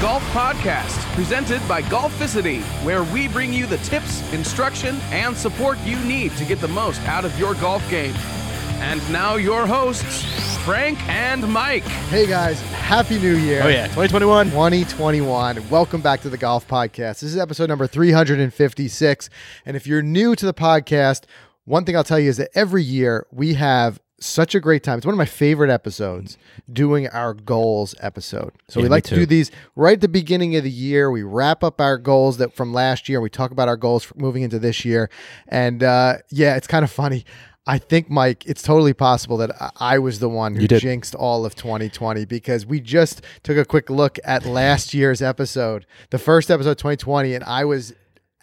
Golf Podcast, presented by Golficity, where we bring you the tips, instruction, and support you need to get the most out of your golf game. And now, your hosts, Frank and Mike. Hey guys, happy new year. Oh yeah, 2021. 2021. Welcome back to the Golf Podcast. This is episode number 356. And if you're new to the podcast, one thing I'll tell you is that every year we have such a great time. It's one of my favorite episodes doing our goals episode. So Yeah, we like to do these right at the beginning of the year. We wrap up our goals that from last year. We talk about our goals for moving into this year. And uh, yeah, it's kind of funny. I think, Mike, it's totally possible that I- I was the one who jinxed all of 2020 because we just took a quick look at last year's episode, the first episode of 2020, and I was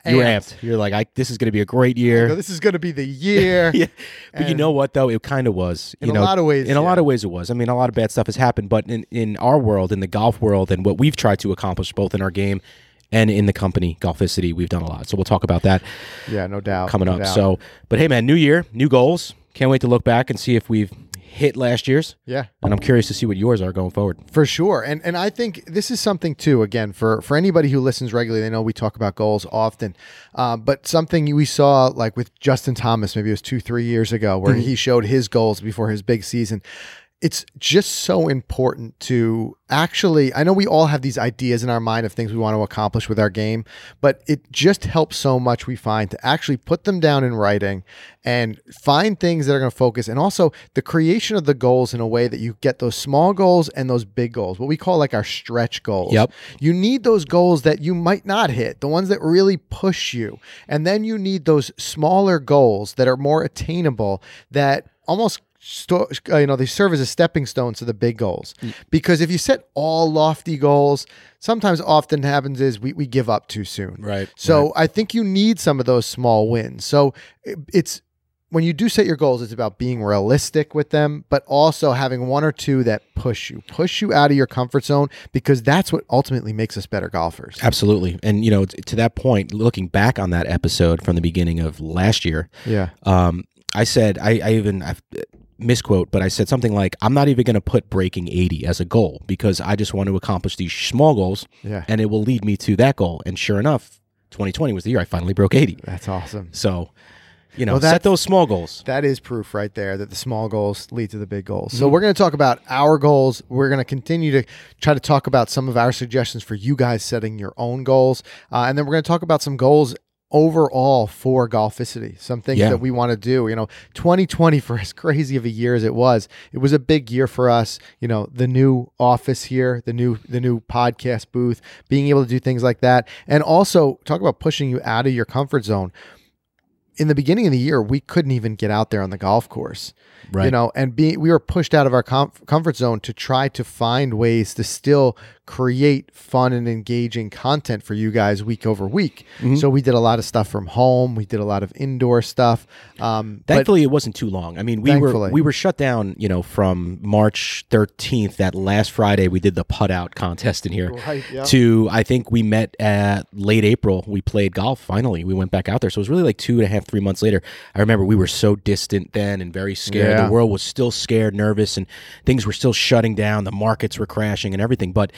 You were amped. You're like, I, this is going to be a great year. go, this is going to be the year. yeah. But you know what though? It kind of was. In you a lot of ways, In a lot of ways, it was. I mean, a lot of bad stuff has happened, but in in our world, in the golf world, and what we've tried to accomplish both in our game and in the company Golficity, we've done a lot. So we'll talk about that Yeah, no doubt. coming no up. doubt. So, but hey, man, new year, new goals. Can't wait to look back and see if we've hit last year's. yeah. And I'm curious to see what yours are going forward. For sure. And and I think this is something too, again, for for anybody who listens regularly, they know we talk about goals often. Um, but something we saw like with Justin Thomas, maybe it was two, three years ago, where he showed his goals before his big season. It's just so important to actually I know we all have these ideas in our mind of things we want to accomplish with our game, but it just helps so much we find to actually put them down in writing and find things that are going to focus and also the creation of the goals in a way that you get those small goals and those big goals what we call like our stretch goals Yep. you need those goals that you might not hit the ones that really push you and then you need those smaller goals that are more attainable that almost sto- uh, you know they serve as a stepping stone to the big goals because if you set all lofty goals sometimes often happens is we, we give up too soon Right, so I think you need some of those small wins. So it- it's when you do set your goals, it's about being realistic with them, but also having one or two that push you, push you out of your comfort zone, because that's what ultimately makes us better golfers. Absolutely. And you know, to that point, looking back on that episode from the beginning of last year, Yeah. um, I said I, I even I misquote, but I said something like, "I'm not even going to put breaking 80 as a goal because I just want to accomplish these small goals, Yeah. and it will lead me to that goal." And sure enough, 2020 was the year I finally broke 80. That's awesome. So, you know, Well, set those small goals. That is proof right there that the small goals lead to the big goals. So we're going to talk about our goals. We're going to continue to try to talk about some of our suggestions for you guys setting your own goals, uh, and then we're going to talk about some goals overall for Golficity. Some things Yeah. that we want to do. You know, 2020 for as crazy of a year as it was, it was a big year for us. You know, the new office here, the new the new podcast booth, being able to do things like that, and also talk about pushing you out of your comfort zone in the beginning of the year, we couldn't even get out there on the golf course, right you know, and be, we were pushed out of our com- comfort zone to try to find ways to still create fun and engaging content for you guys week over week. Mm-hmm. So we did a lot of stuff from home. We did a lot of indoor stuff. Um, Thankfully, it wasn't too long. I mean, we Thankfully. were we were shut down, you know, from March 13th. That last Friday, we did the putt out contest in here. Right, yep. To I think we met at late April. We played golf. Finally, we went back out there. So it was really like two and a half, three months later. I remember we were so distant then and very scared. Yeah. The world was still scared, nervous, and things were still shutting down. The markets were crashing and everything. But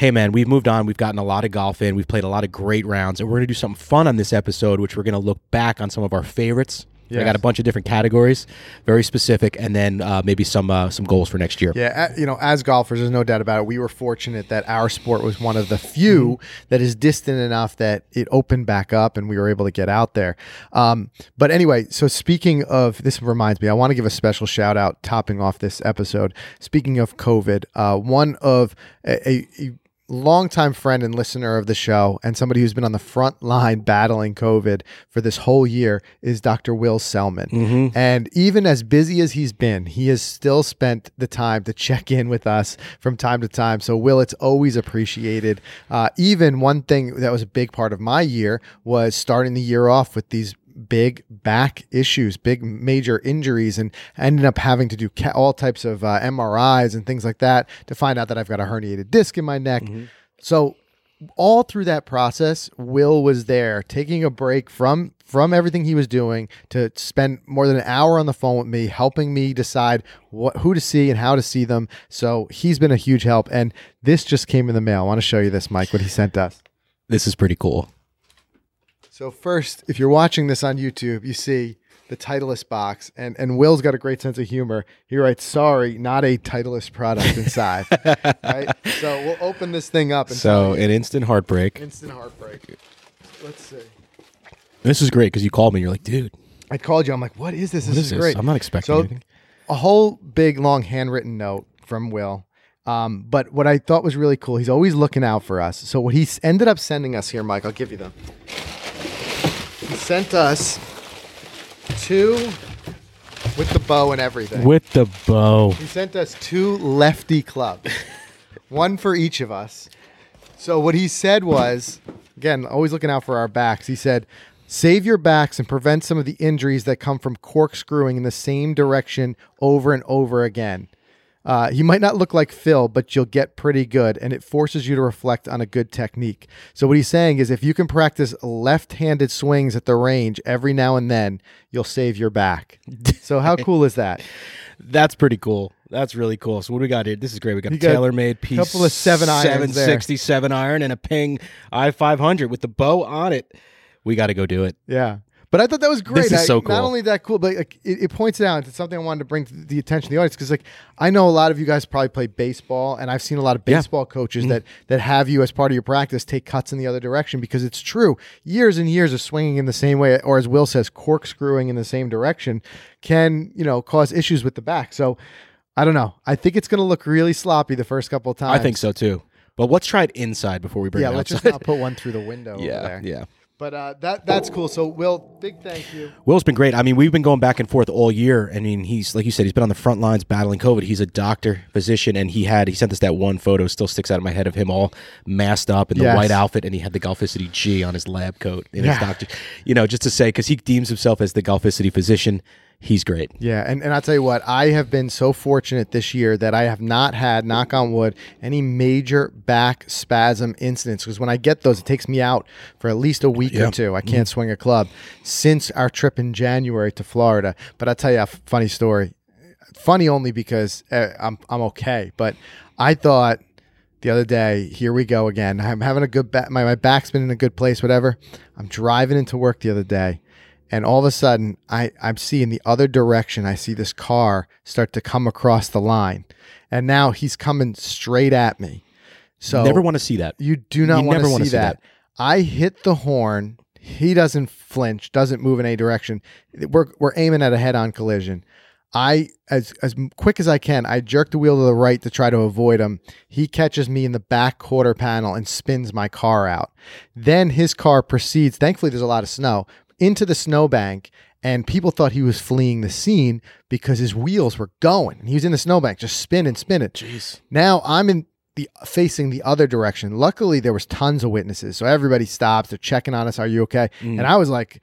hey man, we've moved on. We've gotten a lot of golf in. We've played a lot of great rounds, and we're gonna do something fun on this episode, which we're gonna look back on some of our favorites. I got a bunch of different categories, very specific, and then uh, maybe some uh, some goals for next year. Yeah, you know, as golfers, there's no doubt about it. We were fortunate that our sport was one of the few that is distant enough that it opened back up and we were able to get out there. Um, but anyway, so speaking of this, reminds me, I want to give a special shout out, topping off this episode. Speaking of COVID, uh, one of a, a longtime friend and listener of the show and somebody who's been on the front line battling COVID for this whole year is Dr. Will Selman. And even as busy as he's been, he has still spent the time to check in with us from time to time. So, Will, it's always appreciated. Uh, even one thing that was a big part of my year was starting the year off with these big back issues, big major injuries, and I ended up having to do ca- all types of uh, MRIs and things like that to find out that I've got a herniated disc in my neck. So all through that process, Will was there taking a break from from everything he was doing to spend more than an hour on the phone with me, helping me decide what who to see and how to see them. So he's been a huge help. And this just came in the mail. I want to show you this, Mike, what he sent us. This is pretty cool. So first, if you're watching this on YouTube, you see the Titleist box, and and Will's got a great sense of humor. He writes, "Sorry, not a Titleist product inside." right. So we'll open this thing up. And So an instant heartbreak. instant heartbreak. Let's see. This is great because you called me. You're like, dude, I called you. I'm like, "What is this? what this is is this? great." I'm not expecting So anything. a whole big long handwritten note from Will. Um, but what I thought was really cool, he's always looking out for us. So what he ended up sending us here, Mike, I'll give you them. Sent us two with the bow and everything. With the bow. He sent us two lefty clubs, one for each of us. So what he said was, again, always looking out for our backs. He said, "Save your backs and prevent some of the injuries that come from corkscrewing in the same direction over and over again." Uh, he might not look like Phil, but you'll get pretty good, and it forces you to reflect on a good technique. So what he's saying is, if you can practice left-handed swings at the range every now and then, you'll save your back. so how cool is that? That's pretty cool. That's really cool. So what do we got here? This is great. We got a You got TaylorMade piece, couple of seven irons there. 767 iron, and a Ping i five hundred with the bow on it. We got to go do it. Yeah. But I thought that was great. This is I- so cool. Not only that cool, but like, it, it points it out. It's something I wanted to bring to the attention of the audience because, like, I know a lot of you guys probably play baseball, and I've seen a lot of Yeah. baseball coaches mm-hmm. that that have you as part of your practice take cuts in the other direction because it's true. Years and years of swinging in the same way, or as Will says, corkscrewing in the same direction, can you know cause issues with the back. So. I don't know. I think it's going to look really sloppy the first couple of times. I think so too. But let's try it inside before we bring Yeah, it let's just not put one through the window over yeah, there. yeah. But uh, that that's cool. So, Will, big thank you. Will's been great. I mean, we've been going back and forth all year. I mean, he's like you said, he's been on the front lines battling COVID. He's a doctor, physician, and he had he sent us that one photo. Still sticks out of my head of him all masked up in the Yes. white outfit, and he had the Golficity G on his lab coat in his Yeah. doctor. You know, just to say because he deems himself as the Golficity physician. He's great. Yeah, and, and I'll tell you what, I have been so fortunate this year that I have not had, knock on wood, any major back spasm incidents. Because when I get those, it takes me out for at least a week Yeah. or two. I can't swing a club since our trip in January to Florida. But I'll tell you a f- funny story. Funny only because uh, I'm, I'm okay. But I thought the other day, here we go again. I'm having a good back, my, my back's been in a good place, whatever. I'm driving into work the other day and all of a sudden I, I'm seeing the other direction. I see this car start to come across the line. And now he's coming straight at me. So Never want to see that. you do not want to see see that. I hit the horn. He doesn't flinch, doesn't move in any direction. We're, we're aiming at a head on collision. I as as quick as I can, I jerk the wheel to the right to try to avoid him. He catches me in the back quarter panel and spins my car out. Then his car proceeds. Thankfully, there's a lot of snow into the snowbank, and people thought he was fleeing the scene because his wheels were going. He was in the snowbank, just spinning, spinning. Jeez. Now I'm in the facing the other direction. Luckily, there was tons of witnesses, so everybody stops. They're checking on us. Are you okay? And I was like,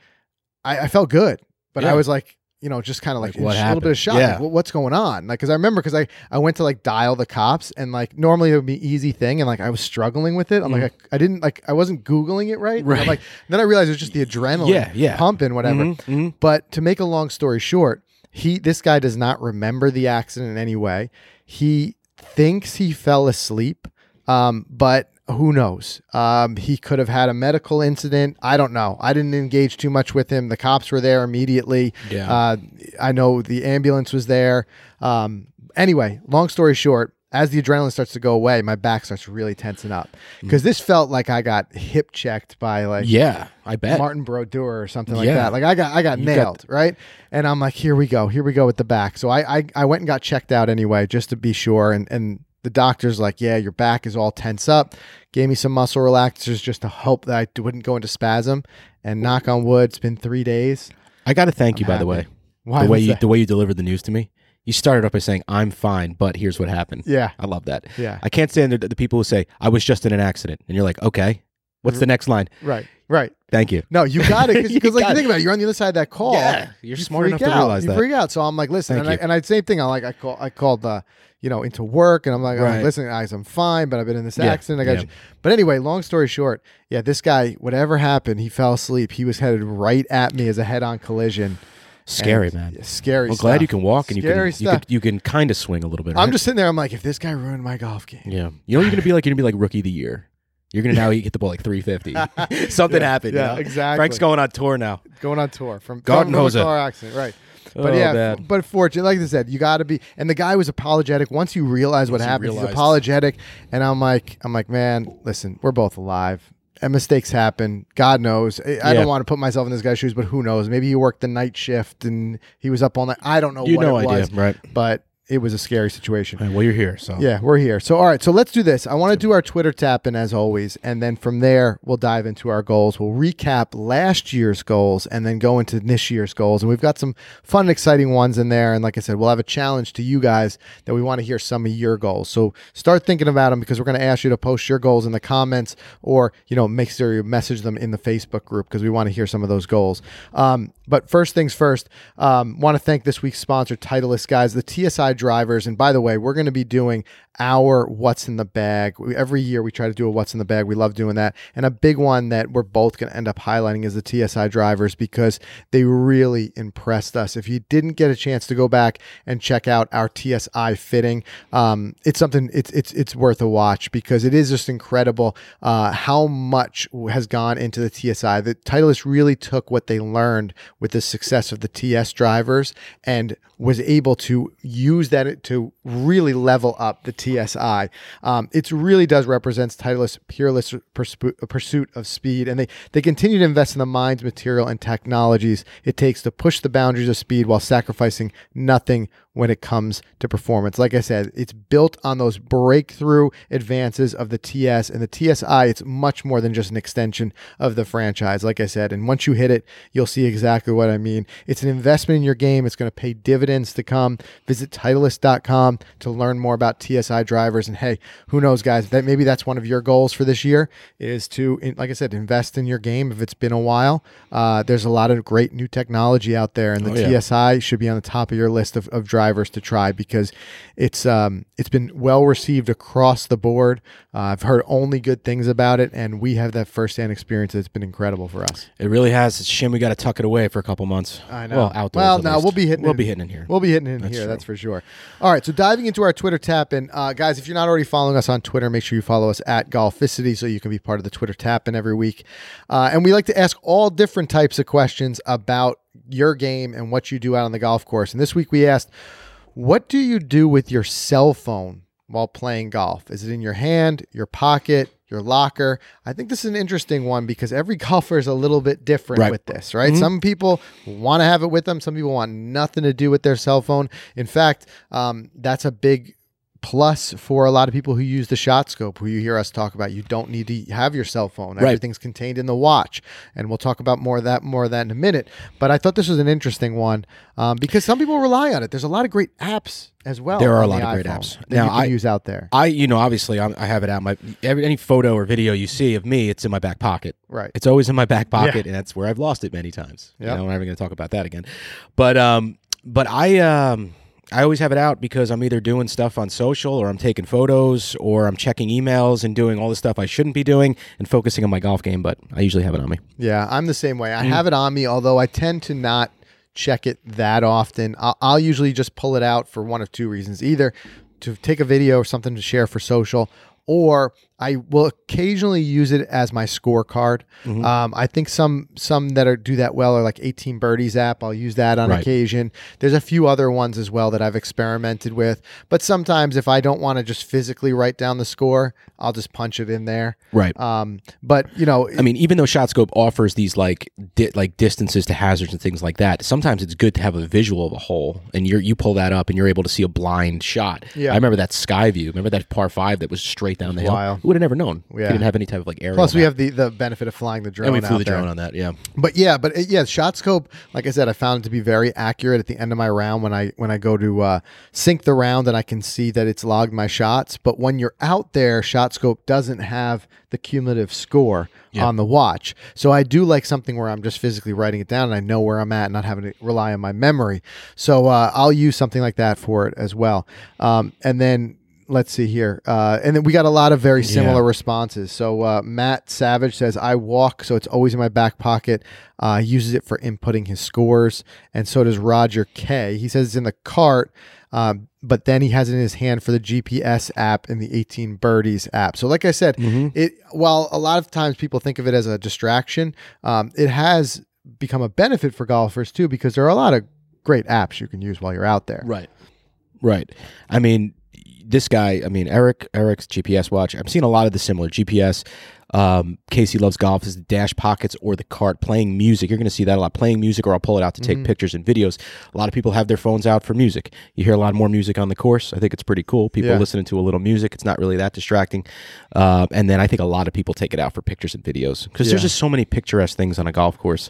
I, I felt good, but I Mm. Was like, you know, just kind of like, Like, what a little bit of shock. Yeah. Like, "What- what's going on? Like, because I remember because I I went to like dial the cops, and like normally it would be an easy thing, and like I was struggling with it. I'm like, I, I didn't like I wasn't googling it right. Mm. Right. like then I realized it was just the adrenaline, Yeah, yeah. pumping, whatever. Mhm, mhm. But to make a long story short, he this guy does not remember the accident in any way. He thinks he fell asleep, um, but who knows? Um, he could have had a medical incident. I don't know. I didn't engage too much with him. The cops were there immediately. Yeah. Uh, I know the ambulance was there. Um, anyway, long story short, as the adrenaline starts to go away, my back starts really tensing up because this felt like I got hip checked by like Yeah, I bet. Martin Brodeur or something like Yeah. that. Like I got I got You got- nailed, right? And I'm like, here we go, here we go with the back. So I, I I went and got checked out anyway, just to be sure. And and the doctor's like, yeah, your back is all tense up. Gave me some muscle relaxers just to hope that I wouldn't go into spasm. And knock on wood, it's been three days. I got to thank you, by the way. Why the way you that? the way you delivered the news to me. You started off by saying, "I'm fine, but here's what happened." Yeah, I love that. yeah. I can't stand the, the people who say, "I was just in an accident," and you're like, "Okay, What's the next line? Right. Right. Thank you. No, you got it because like you think about it, you're on the other side of that call. Yeah, you're you smart enough freak to out. realize you that. freak out. So I'm like, listen, Thank and I, you. and I same thing. I like I call I called uh, you know into work, and I'm like, I'm like, listen, guys, I'm fine, but I've been in this Yeah, accident. I got yeah. you. But anyway, long story short, yeah, this guy, whatever happened, he fell asleep. He was headed right at me as a head-on collision. Scary, And- man. scary. I'm glad you can walk and you can you can, you can kind of swing a little bit. I'm just sitting there. I'm like, if this guy ruined my golf game, yeah. You know, you're gonna be like. You're gonna be like rookie of the year. You're gonna now hit the ball like 350. Something Yeah, happened. you yeah, know? exactly. Frank's going on tour now. going on tour from God from knows a it. car accident, right? But Oh, yeah, bad. but fortunately, like I said, you got to be. And the guy was apologetic. Once you realize what Once you happened, he's realized. apologetic. And I'm like, I'm like, man, listen, we're both alive. And mistakes happen. God knows. I, I Yeah. don't want to put myself in this guy's shoes, but who knows? Maybe he worked the night shift and he was up all night. I don't know You what no it idea, was, right? but it was a scary situation. Right, well, you're here, so Yeah, we're here. So, all right. So let's do this. I want to do our Twitter tap in as always. And then from there, we'll dive into our goals. We'll recap last year's goals and then go into this year's goals. And we've got some fun and exciting ones in there. And like I said, we'll have a challenge to you guys that we want to hear some of your goals. So start thinking about them because we're going to ask you to post your goals in the comments or, you know, make sure you message them in the Facebook group because we want to hear some of those goals. Um, but first things first, um, want to thank this week's sponsor, Titleist guys, the TSI drivers. And by the way, we're going to be doing our what's in the bag. Every year we try to do a what's in the bag. We love doing that. And a big one that we're both going to end up highlighting is the TSI drivers because they really impressed us. If you didn't get a chance to go back and check out our TSI fitting, um, it's something it's it's it's worth a watch because it is just incredible uh, how much has gone into the TSI. The Titleist really took what they learned with the success of the TS drivers and was able to use that to really level up the TSI. Um, it really does represent Titleist's peerless perspu- pursuit of speed, and they they continue to invest in the minds, material, and technologies it takes to push the boundaries of speed while sacrificing nothing when it comes to performance. Like I said, it's built on those breakthrough advances of the TS and the TSI. It's much more than just an extension of the franchise, like I said. And once you hit it, you'll see exactly what I mean. It's an investment in your game. It's going to pay dividends to come. Visit Titleist.com to learn more about TSI drivers. And hey, who knows, guys? That maybe that's one of your goals for this year is to, like I said, invest in your game. If it's been a while, uh, there's a lot of great new technology out there, and the Oh, yeah. TSI should be on the top of your list of, of drivers to try because it's um it's been well received across the board. Uh, I've heard only good things about it, and we have that firsthand experience. It's been incredible for us. it really has. It's a shame we got to tuck it away for a couple months. I know. Well, outdoors. Well, at no, least. we'll be hitting. We'll it- be hitting in here. We'll be hitting in That's here. true. That's for sure. All right. So diving into our Twitter tap in, uh, guys. If you're not already following us on Twitter, make sure you follow us at Golficity so you can be part of the Twitter tap in every week. Uh, and we like to ask all different types of questions about your game and what you do out on the golf course. And this week we asked, what do you do with your cell phone while playing golf? Is it in your hand, your pocket, your locker? I think this is an interesting one because every golfer is a little bit different Right. with this, right? Some people want to have it with them. Some people want nothing to do with their cell phone. In fact, um, that's a big plus for a lot of people who use the shot scope who you hear us talk about you don't need to have your cell phone Right. everything's contained in the watch and we'll talk about more of that more of that in a minute but i thought this was an interesting one um, because some people rely on it there's a lot of great apps as well There are a lot of great apps. that Now, you can I- use out there I, you know, obviously, I'm, I have it out my every, any photo or video you see of me. It's in my back pocket. right It's always in my back pocket, and that's where I've lost it many times. Yep. You know, I'm never going to talk about that again. But um, but I um, I always have it out because I'm either doing stuff on social, or I'm taking photos, or I'm checking emails and doing all the stuff I shouldn't be doing, and focusing on my golf game. But I usually have it on me. Yeah, I'm the same way. I Mm. have it on me, although I tend to not check it that often. I'll, I'll usually just pull it out for one of two reasons: either to take a video or something to share for social, or I will occasionally use it as my scorecard. Mm-hmm. Um, I think some some that are do that well are like 18 Birdies app. I'll use that on Right. occasion. There's a few other ones as well that I've experimented with. But sometimes if I don't want to just physically write down the score, I'll just punch it in there. Right. Um, but you know, I mean, even though ShotScope offers these like di- like distances to hazards and things like that, sometimes it's good to have a visual of a hole, and you you pull that up and you're able to see a blind shot. Yeah. I remember that sky view. Remember that par five that was straight down the hill. wild. We would have never known. We Yeah. didn't have any type of like aerial. Plus, we have the the benefit of flying the drone. and we flew the there. drone on that. Yeah. But yeah, but it, yeah, shot scope. Like I said, I found it to be very accurate at the end of my round when I when I go to uh, sync the round and I can see that it's logged my shots. But when you're out there, shot scope doesn't have the cumulative score Yeah. on the watch. So I do like something where I'm just physically writing it down and I know where I'm at, and not having to rely on my memory. So uh, I'll use something like that for it as well. Um, and then. Let's see here. Uh, and then we got a lot of very similar responses. So uh, Matt Savage says, I walk, so it's always in my back pocket. Uh, he uses it for inputting his scores. And so does Roger K. He says it's in the cart, um, but then he has it in his hand for the GPS app and the 18 Birdies app. So, like I said, it while a lot of times people think of it as a distraction, um, it has become a benefit for golfers too because there are a lot of great apps you can use while you're out there. Right. Right. I mean, this guy, I mean, Eric, Eric's GPS watch. I'm seeing a lot of the similar GPS. Um, Casey loves golf is the dash pockets or the cart playing music. You're going to see that a lot. Playing music, or I'll pull it out to take pictures and videos. A lot of people have their phones out for music. You hear a lot more music on the course. I think it's pretty cool. People Yeah. listening to a little music. It's not really that distracting. Um, and then I think a lot of people take it out for pictures and videos because there's just so many picturesque things on a golf course.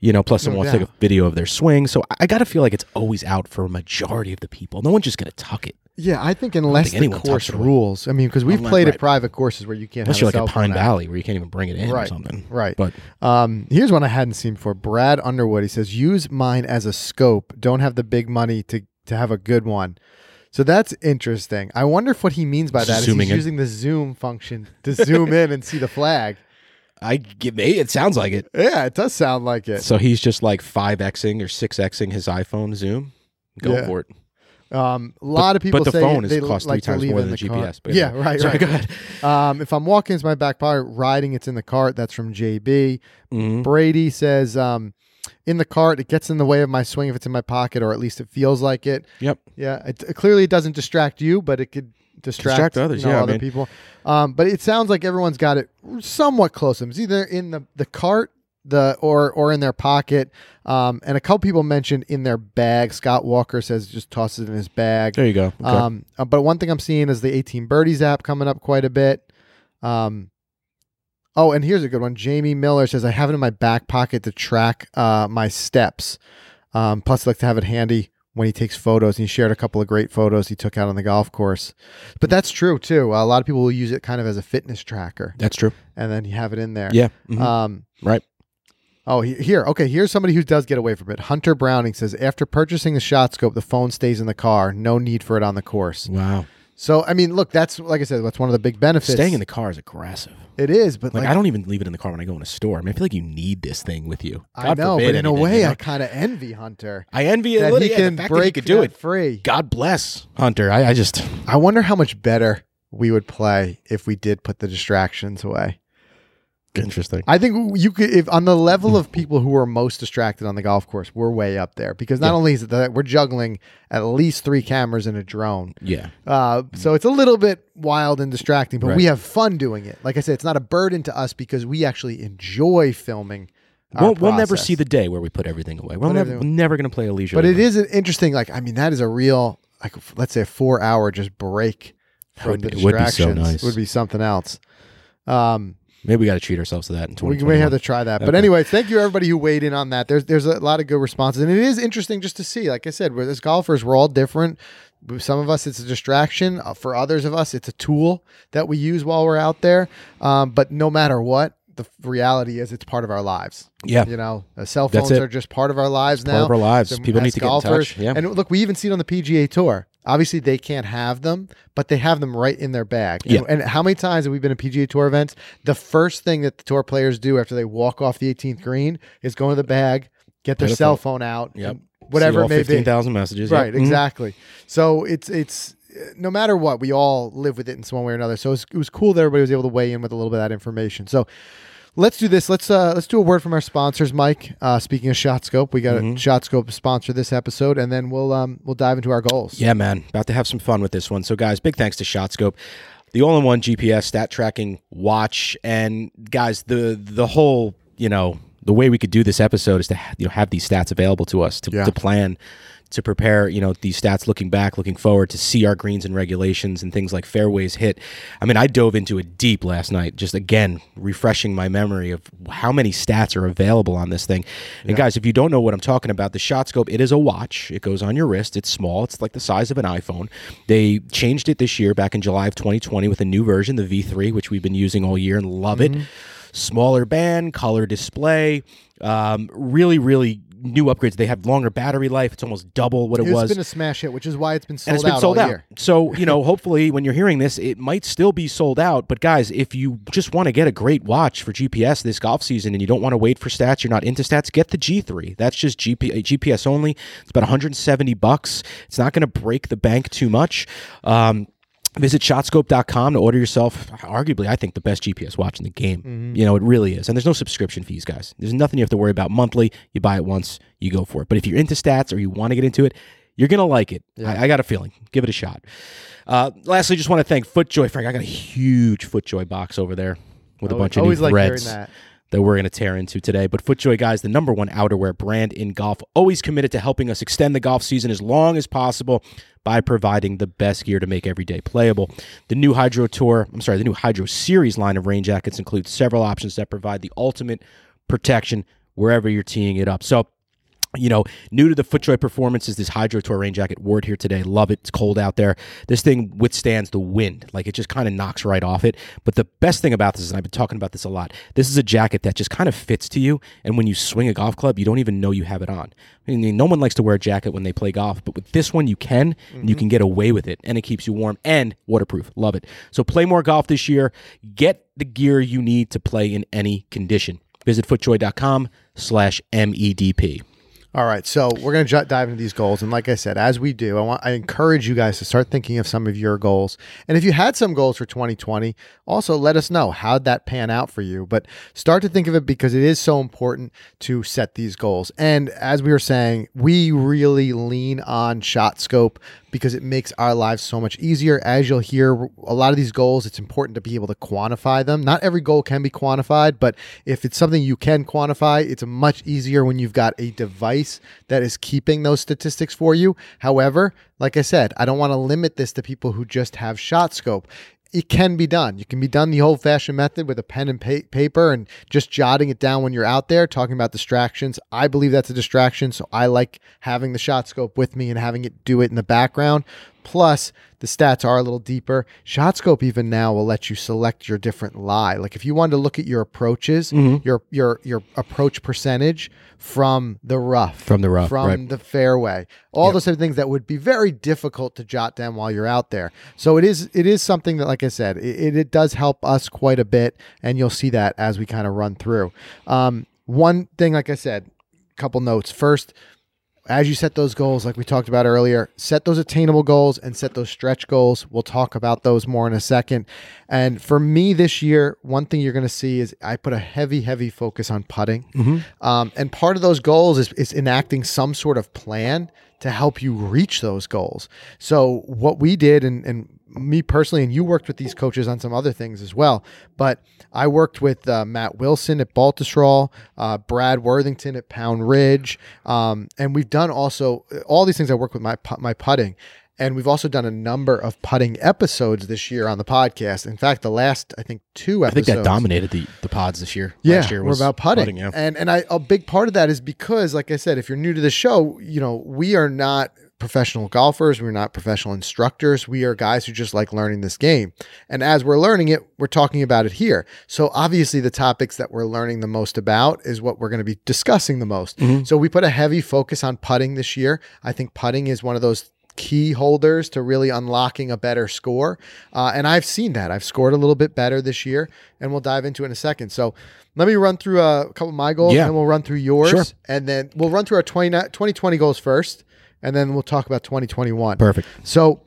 You know, plus someone wants to take a video of their swing. So I- I got to feel like it's always out for a majority of the people. No one's just going to tuck it. Yeah, I think unless think the course tucks it away. rules. I mean, because we've Unless- played right. at private courses where you can't Unless have you're a like at Pine. Valley where you can't even bring it in or something. Right. But Um, here's one I hadn't seen before. Brad Underwood. He says, "Use mine as a scope. Don't have the big money to to have a good one." So that's interesting. I wonder if what he means by that is he's in. using the zoom function to zoom in and see the flag. I give me it sounds like it. Yeah, it does sound like it. So he's just like five xing or six xing his iPhone Zoom. Go Yeah. for it. Um, a lot of people but the say phone is they cost like three times more than the the. GPS, but Yeah, right, Sorry, right. go ahead. Um, if I'm walking into my back pocket, riding, it's in the cart. That's from JB. Mhm. Brady says, um, in the cart, it gets in the way of my swing if it's in my pocket, or at least it feels like it. Yep. Yeah, it, clearly it doesn't distract you, but it could distract, Distract others, you know, yeah, other people. Um, but it sounds like everyone's got it somewhat close. It's either in the the cart, the or or in their pocket. Um, and a couple people mentioned in their bag. Scott Walker says just tosses it in his bag. There you go. Okay. Um, uh, but one thing I'm seeing is the 18 Birdies app coming up quite a bit. Um, oh, and here's a good one. Jamie Miller says I have it in my back pocket to track uh, my steps. Um, plus, I like to have it handy when he takes photos. And he shared a couple of great photos he took out on the golf course. But that's true too. a lot of people will use it kind of as a fitness tracker, That's true. and then you have it in there. Yeah. mhm. Um, right. Oh, here. Okay, here's somebody who does get away from it. Hunter Browning says after purchasing the shot scope, the phone stays in the car. No need for it on the course. Wow. So, I mean, look, that's like I said, that's one of the big benefits. Staying in the car is aggressive. it is, but Like, like, I don't even leave it in the car when I go in a store. I mean, I feel like you need this thing with you. I God know, but in a way, you know? I kind of envy Hunter I envy that little, he yeah, can the fact that he break could do it. free. God bless Hunter. I, I just I wonder how much better we would play if we did put the distractions away. Interesting. I think you could, if on the level of people who are most distracted on the golf course, we're way up there because not Yeah. only is it that we're juggling at least three cameras and a drone. Yeah. Uh, so it's a little bit wild and distracting, but Right. we have fun doing it. Like I said, it's not a burden to us because we actually enjoy filming. We'll, we'll never see the day where we put everything away. We're never, everything- we're never going to play a leisure. But it is an interesting. Like I mean, that is a real like let's say a four hour just break from would the it would be so distractions. nice. Would be something else. Um, Maybe we got to treat ourselves to that in we may have to try that. But Okay. anyway, thank you everybody who weighed in on that. There's there's a lot of good responses, and it is interesting just to see. Like I said, we're as golfers, we're all different. Some of us, it's a distraction. Uh, For others of us, it's a tool that we use while we're out there. Um, but no matter what, the reality is it's part of our lives. Yeah. You know, uh, cell phones are just part of our lives now. part of our lives. So People need to get in touch. Yeah. And look, we even see it on the PGA Tour. Obviously, they can't have them, but they have them right in their bag. Yeah. And, and how many times have we been at PGA Tour events? The first thing that the tour players do after they walk off the 18th green is go into the bag, get their a cell phone- out, Yep. whatever it may be. 15,000 messages. Right, Yep. Mhm. exactly. So it's it's no matter what, we all live with it in some way or another. So it was, it was cool that everybody was able to weigh in with a little bit of that information. So let's do this. Let's uh let's do a word from our sponsors, Mike. Uh, speaking of ShotScope, we got Mm-hmm. a ShotScope sponsor this episode, and then we'll um we'll dive into our goals. Yeah, man. About to have some fun with this one. So, guys, big thanks to ShotScope, the all-in-one GPS stat tracking watch, and guys, the the whole you know the way we could do this episode is to you know have these stats available to us to, Yeah. to plan. To prepare, you know, these stats looking back, looking forward to see our greens and regulations and things like fairways hit. I mean, I dove into it deep last night, just again, refreshing my memory of how many stats are available on this thing. And guys, if you don't know what I'm talking about, the Shot Scope, it is a watch. It goes on your wrist. It's small. It's like the size of an iPhone. They changed it this year back in July of 2020 with a new version, the V3, which we've been using all year and love it. Smaller band, color display, um, really, really new upgrades. They have longer battery life. It's almost double what it It's was. been a smash hit, which is why it's been sold and it's been out sold all out. year. So, you know, hopefully when you're hearing this, it might still be sold out. But guys, if you just want to get a great watch for GPS this golf season and you don't want to wait for stats, you're not into stats, get the G3. That's just GP, GPS only. It's about 170 bucks. It's not going to break the bank too much. Um, Visit shotscope.com to order yourself, arguably, I think, the best GPS watch in the game. You know, it really is. And there's no subscription fees, guys. There's nothing you have to worry about monthly. You buy it once, you go for it. But if you're into stats or you want to get into it, you're going to like it. I, I got a feeling. Give it a shot. Uh, lastly, just want to thank FootJoy. Frank, I got a huge FootJoy box over there with a bunch of new like threads that. that we're going to tear into today. But FootJoy, guys, the number one outerwear brand in golf, always committed to helping us extend the golf season as long as possible by providing the best gear to make every day playable. The new Hydro Tour, I'm sorry, the new Hydro Series line of rain jackets includes several options that provide the ultimate protection wherever you're teeing it up. So, you know, new to the FootJoy performance is this Hydro Tour rain jacket. Wore it here today. Love it. It's cold out there. This thing withstands the wind. Like it just kind of knocks right off it. But the best thing about this, is, and I've been talking about this a lot, this is a jacket that just kind of fits to you. And when you swing a golf club, you don't even know you have it on. I mean, no one likes to wear a jacket when they play golf, but with this one, you can, and you mm-hmm. can get away with it, and it keeps you warm and waterproof. Love it. So play more golf this year. Get the gear you need to play in any condition. Visit footjoy.com slash E MEDP. All right, so we're going to dive into these goals, and like I said, as we do, I want I encourage you guys to start thinking of some of your goals. And if you had some goals for 2020, also let us know how'd that pan out for you. But start to think of it because it is so important to set these goals. And as we were saying, we really lean on Shot Scope because it makes our lives so much easier. As you'll hear, a lot of these goals, it's important to be able to quantify them. Not every goal can be quantified, but if it's something you can quantify, it's much easier when you've got a device that is keeping those statistics for you. However, like I said, I don't want to limit this to people who just have shot scope. It can be done. You can be done the old fashioned method with a pen and pa- paper and just jotting it down when you're out there talking about distractions. I believe that's a distraction. So I like having the shot scope with me and having it do it in the background. Plus, the stats are a little deeper. ShotScope even now will let you select your different lie. Like if you wanted to look at your approaches, your your your approach percentage from the rough, From the rough, from right. the fairway, all those type of things that would be very difficult to jot down while you're out there. So it is it is something that, like I said, it, it, it does help us quite a bit, and you'll see that as we kind of run through. Um, one thing, like I said, a couple notes. First, as you set those goals, like we talked about earlier, set those attainable goals and set those stretch goals. We'll talk about those more in a second. And for me this year, one thing you're going to see is I put a heavy, heavy focus on putting. Um, and part of those goals is, is enacting some sort of plan to help you reach those goals. So what we did, and, and me personally, and you worked with these coaches on some other things as well. But I worked with uh, Matt Wilson at Baltusrol, uh, Brad Worthington at Pound Ridge, um, and we've done also all these things. I work with my my putting, and we've also done a number of putting episodes this year on the podcast. In fact, the last I think two episodes. I think that dominated the, the pods this year. Yeah, Last year we're about putting, yeah. and and I a big part of that is because, like I said, if you're new to the show, you know we are not professional golfers. We're not professional instructors. We are guys who just like learning this game. And as we're learning it, we're talking about it here. So obviously, the topics that we're learning the most about is what we're going to be discussing the most. So we put a heavy focus on putting this year. I think putting is one of those key holders to really unlocking a better score. Uh, and I've seen that. I've scored a little bit better this year, and we'll dive into it in a second. So let me run through a couple of my goals, Yeah. and we'll run through yours. Sure. And then we'll run through our 20, 2020 goals first, and then we'll talk about 2021. Perfect. So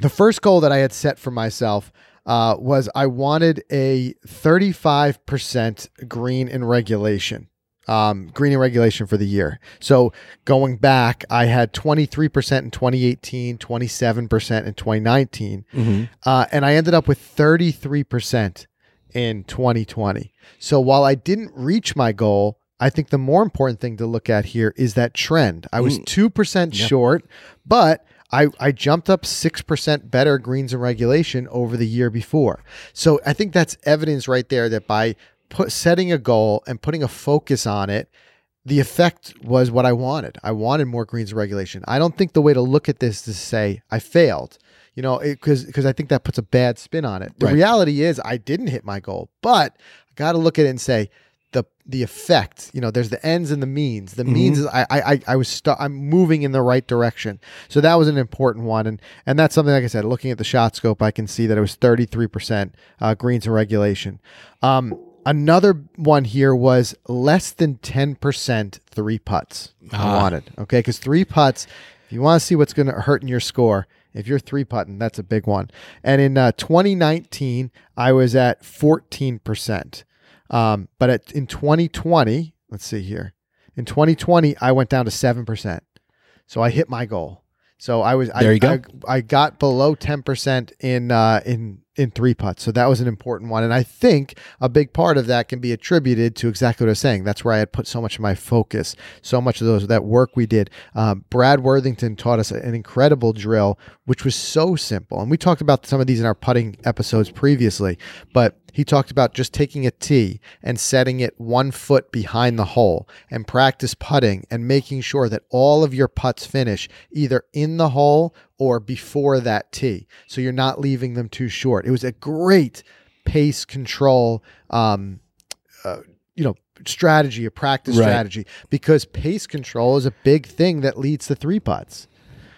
the first goal that I had set for myself uh, was I wanted a 35% green in regulation. Um, green in regulation for the year. So going back, I had 23% in 2018, 27% in 2019, uh, and I ended up with 33% in 2020. So while I didn't reach my goal, I think the more important thing to look at here is that trend. I was Mm. 2% short, but I, I jumped up 6% better greens and regulation over the year before. So I think that's evidence right there that by put, setting a goal and putting a focus on it, the effect was what I wanted. I wanted more greens and regulation. I don't think the way to look at this is to say I failed. You know, because because I think that puts a bad spin on it. The Right. reality is I didn't hit my goal, but I got to look at it and say the effect. You know, there's the ends and the means. The means is I I I- I was st- I'm moving in the right direction. So that was an important one, and and that's something like I said. Looking at the shot scope, I can see that it was 33 percent uh, greens and regulation. Um, another one here was less than 10 percent three putts. I Ah. wanted okay because three putts. If you want to see what's going to hurt in your score, if you're three putting, that's a big one. And in uh, 2019, I was at 14%. Um, but at, in 2020, let's see here. In 2020, I went down to 7%. So I hit my goal. So I was There I, you go. I, I got below 10% in uh, in in three putts. So that was an important one. And I think a big part of that can be attributed to exactly what I was saying. That's where I had put so much of my focus, so much of those that work we did. Um, Brad Worthington taught us an incredible drill, which was so simple. And we talked about some of these in our putting episodes previously, but he talked about just taking a tee and setting it one foot behind the hole and practice putting and making sure that all of your putts finish either in the hole or before that tee. So you're not leaving them too short. It was a great pace control, um, uh, you know, strategy, a practice Right. strategy, because pace control is a big thing that leads to three putts.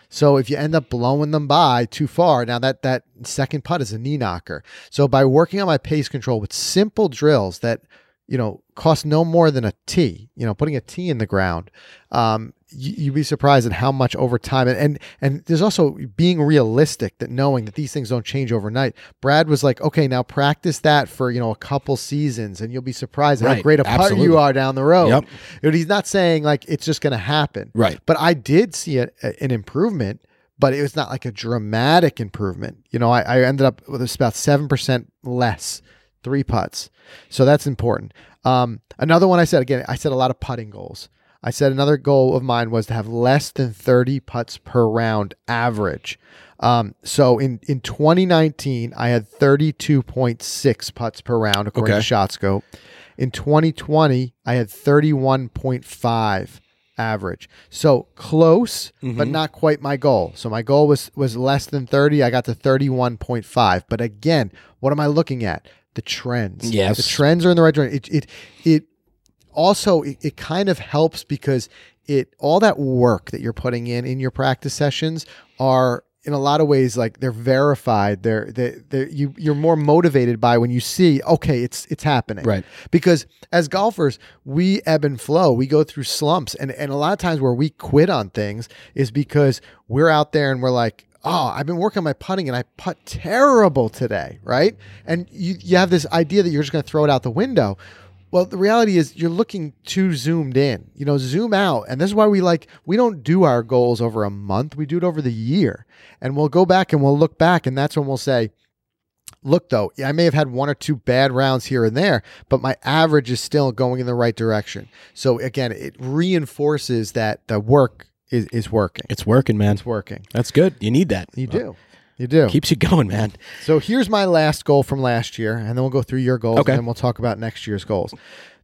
So if you end up blowing them by too far, now that that second putt is a knee knocker. So by working on my pace control with simple drills that you know cost no more than a tee, you know, putting a tee in the ground, um, you, you'd be surprised at how much over time. And, and and there's also being realistic that knowing that these things don't change overnight. Brad was like, okay, now practice that for you know a couple seasons, and you'll be surprised at how great a putter you are down the road. Yep. But he's not saying like it's just going to happen. Right. But I did see a, a- an improvement, but it was not like a dramatic improvement. You know, I, I ended up with about 7% less three putts. So that's important. Um, another one I said, again, I said a lot of putting goals. I said another goal of mine was to have less than 30 putts per round average. Um, so in, in 2019, I had 32.6 putts per round according Okay. to ShotScope. In 2020, I had 31.5 average. So close, but not quite my goal. So my goal was was less than 30. I got to 31.5. But again, what am I looking at? The trends. Yes. The trends are in the right direction. It it it also it, it kind of helps because it all that work that you're putting in in your practice sessions are in a lot of ways like they're verified they're they they you you're more motivated by when you see okay it's it's happening Right. because as golfers we ebb and flow we go through slumps and and a lot of times where we quit on things is because we're out there and we're like oh i've been working on my putting and i putt terrible today right and you you have this idea that you're just going to throw it out the window well, the reality is you're looking too zoomed in. You know, zoom out. And this is why we like we don't do our goals over a month. We do it over the year. And we'll go back and we'll look back and that's when we'll say, look though, I may have had one or two bad rounds here and there, but my average is still going in the right direction. So again, it reinforces that the work is, is working. It's working, man. It's working. That's good. You need that. You do. You do. Keeps you going, man. So here's my last goal from last year, and then we'll go through your goals, Okay. and then we'll talk about next year's goals.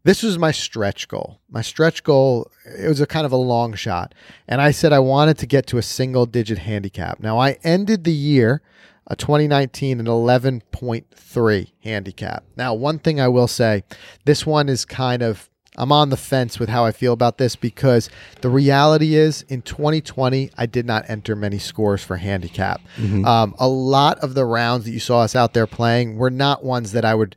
This was my stretch goal. My stretch goal, it was a kind of a long shot. And I said I wanted to get to a single digit handicap. Now, I ended the year, uh, 2019, at 11.3 handicap. Now, one thing I will say, this one is kind of, I'm on the fence with how I feel about this because the reality is in 2020, I did not enter many scores for handicap. Um, a lot of the rounds that you saw us out there playing were not ones that I would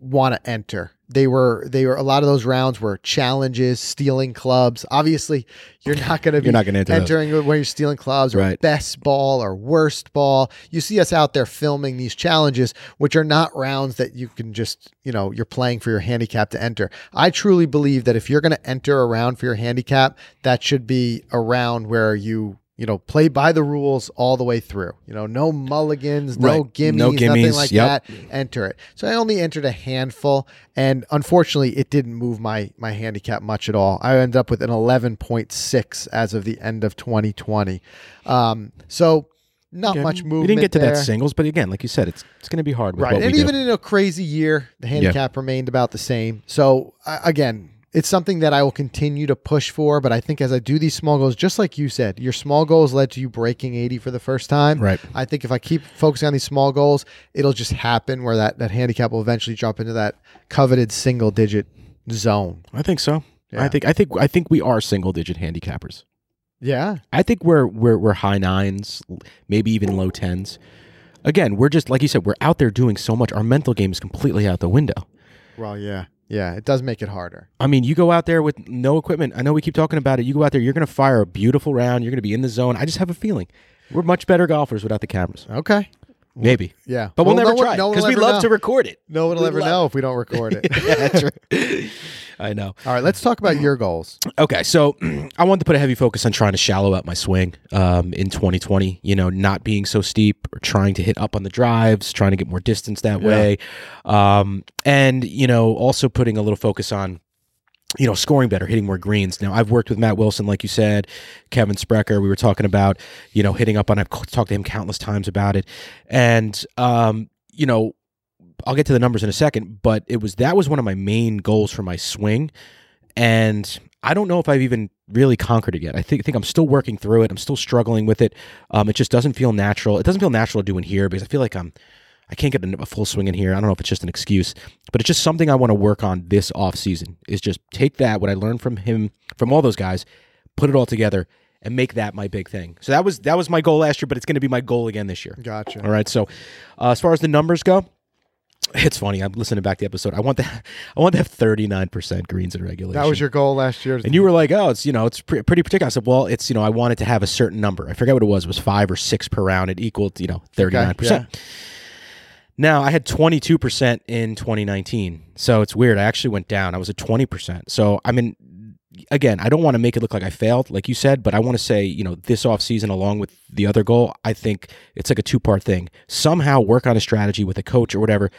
want to enter. They were they were a lot of those rounds were challenges, stealing clubs. Obviously, you're not going to be You're not enter those. entering where you're stealing clubs or Right. best ball or worst ball. You see us out there filming these challenges, which are not rounds that you can just you know you're playing for your handicap to enter. I truly believe that if you're going to enter a round for your handicap, that should be a round where you you know, play by the rules all the way through. You know, no mulligans, no Right. gimmies, No nothing like yep. that. Enter it. So I only entered a handful, and unfortunately, it didn't move my my handicap much at all. I ended up with an 11.6 as of the end of 2020. Um, so not much movement. We didn't get to there. that singles, but again, like you said, it's it's going to be hard. With right and even do. in a crazy year the handicap remained about the same so uh, again it's something that i will continue to push for but i think as i do these small goals just like you said your small goals led to you breaking 80 for the first time Right. i think if i keep focusing on these small goals it'll just happen where that, that handicap will eventually jump into that coveted single digit zone I think so. Yeah. I think I think I think we are single digit handicappers. yeah I think we're we're we're high nines, maybe even low tens. Again, we're just like you said, we're out there doing so much. Our mental game is completely out the window. well yeah yeah it does make it harder I mean, you go out there with no equipment. I know we keep talking about it. You go out there, you're going to fire a beautiful round. You're going to be in the zone. I just have a feeling we're much better golfers without the cameras. okay Maybe, yeah but we'll, Well, never no try no because will we love know. to record it. no one will ever love- know if we don't record it That's right. I know. all right let's talk about your goals Okay, so I wanted to put a heavy focus on trying to shallow out my swing um, in 2020. You know, not being so steep or trying to hit up on the drives, trying to get more distance that Yeah. way, um, and you know, also putting a little focus on. You know, scoring better, hitting more greens. Now, I've worked with Matt Wilson, like you said, Kevin Sprecher. We were talking about, you know, hitting up on. I've talked to him countless times about it, and um, you know, I'll get to the numbers in a second, but it was that was one of my main goals for my swing, and I don't know if I've even really conquered it yet. I think think I'm still working through it. I'm still struggling with it. Um, it just doesn't feel natural. It doesn't feel natural to do in here because I feel like I'm I can't get a, full swing in here. I don't know if it's just an excuse, but it's just something I want to work on this off season. Is just take that what I learned from him from all those guys, put it all together, and make that my big thing. So that was that was my goal last year, but it's going to be my goal again this year. gotcha All right. So, uh, as far as the numbers go, it's funny. I'm listening back to the episode. I want that. I want to have 39 percent greens in regulation. that was your goal last year And you were like, "Oh, it's you know, it's pre- pretty particular." I said, "Well, it's you know, I wanted to have a certain number. I forget what it was. It was five or six per round. It equaled you know 39 percent." Now I had 22 percent in 2019, so it's weird. I actually went down. I was at 20 percent. So I mean, again, I don't want to make it look like I failed, like you said, but I want to say, you know, this off season along with the other goal, I think it's like a two part thing. Somehow work on a strategy with a coach or whatever,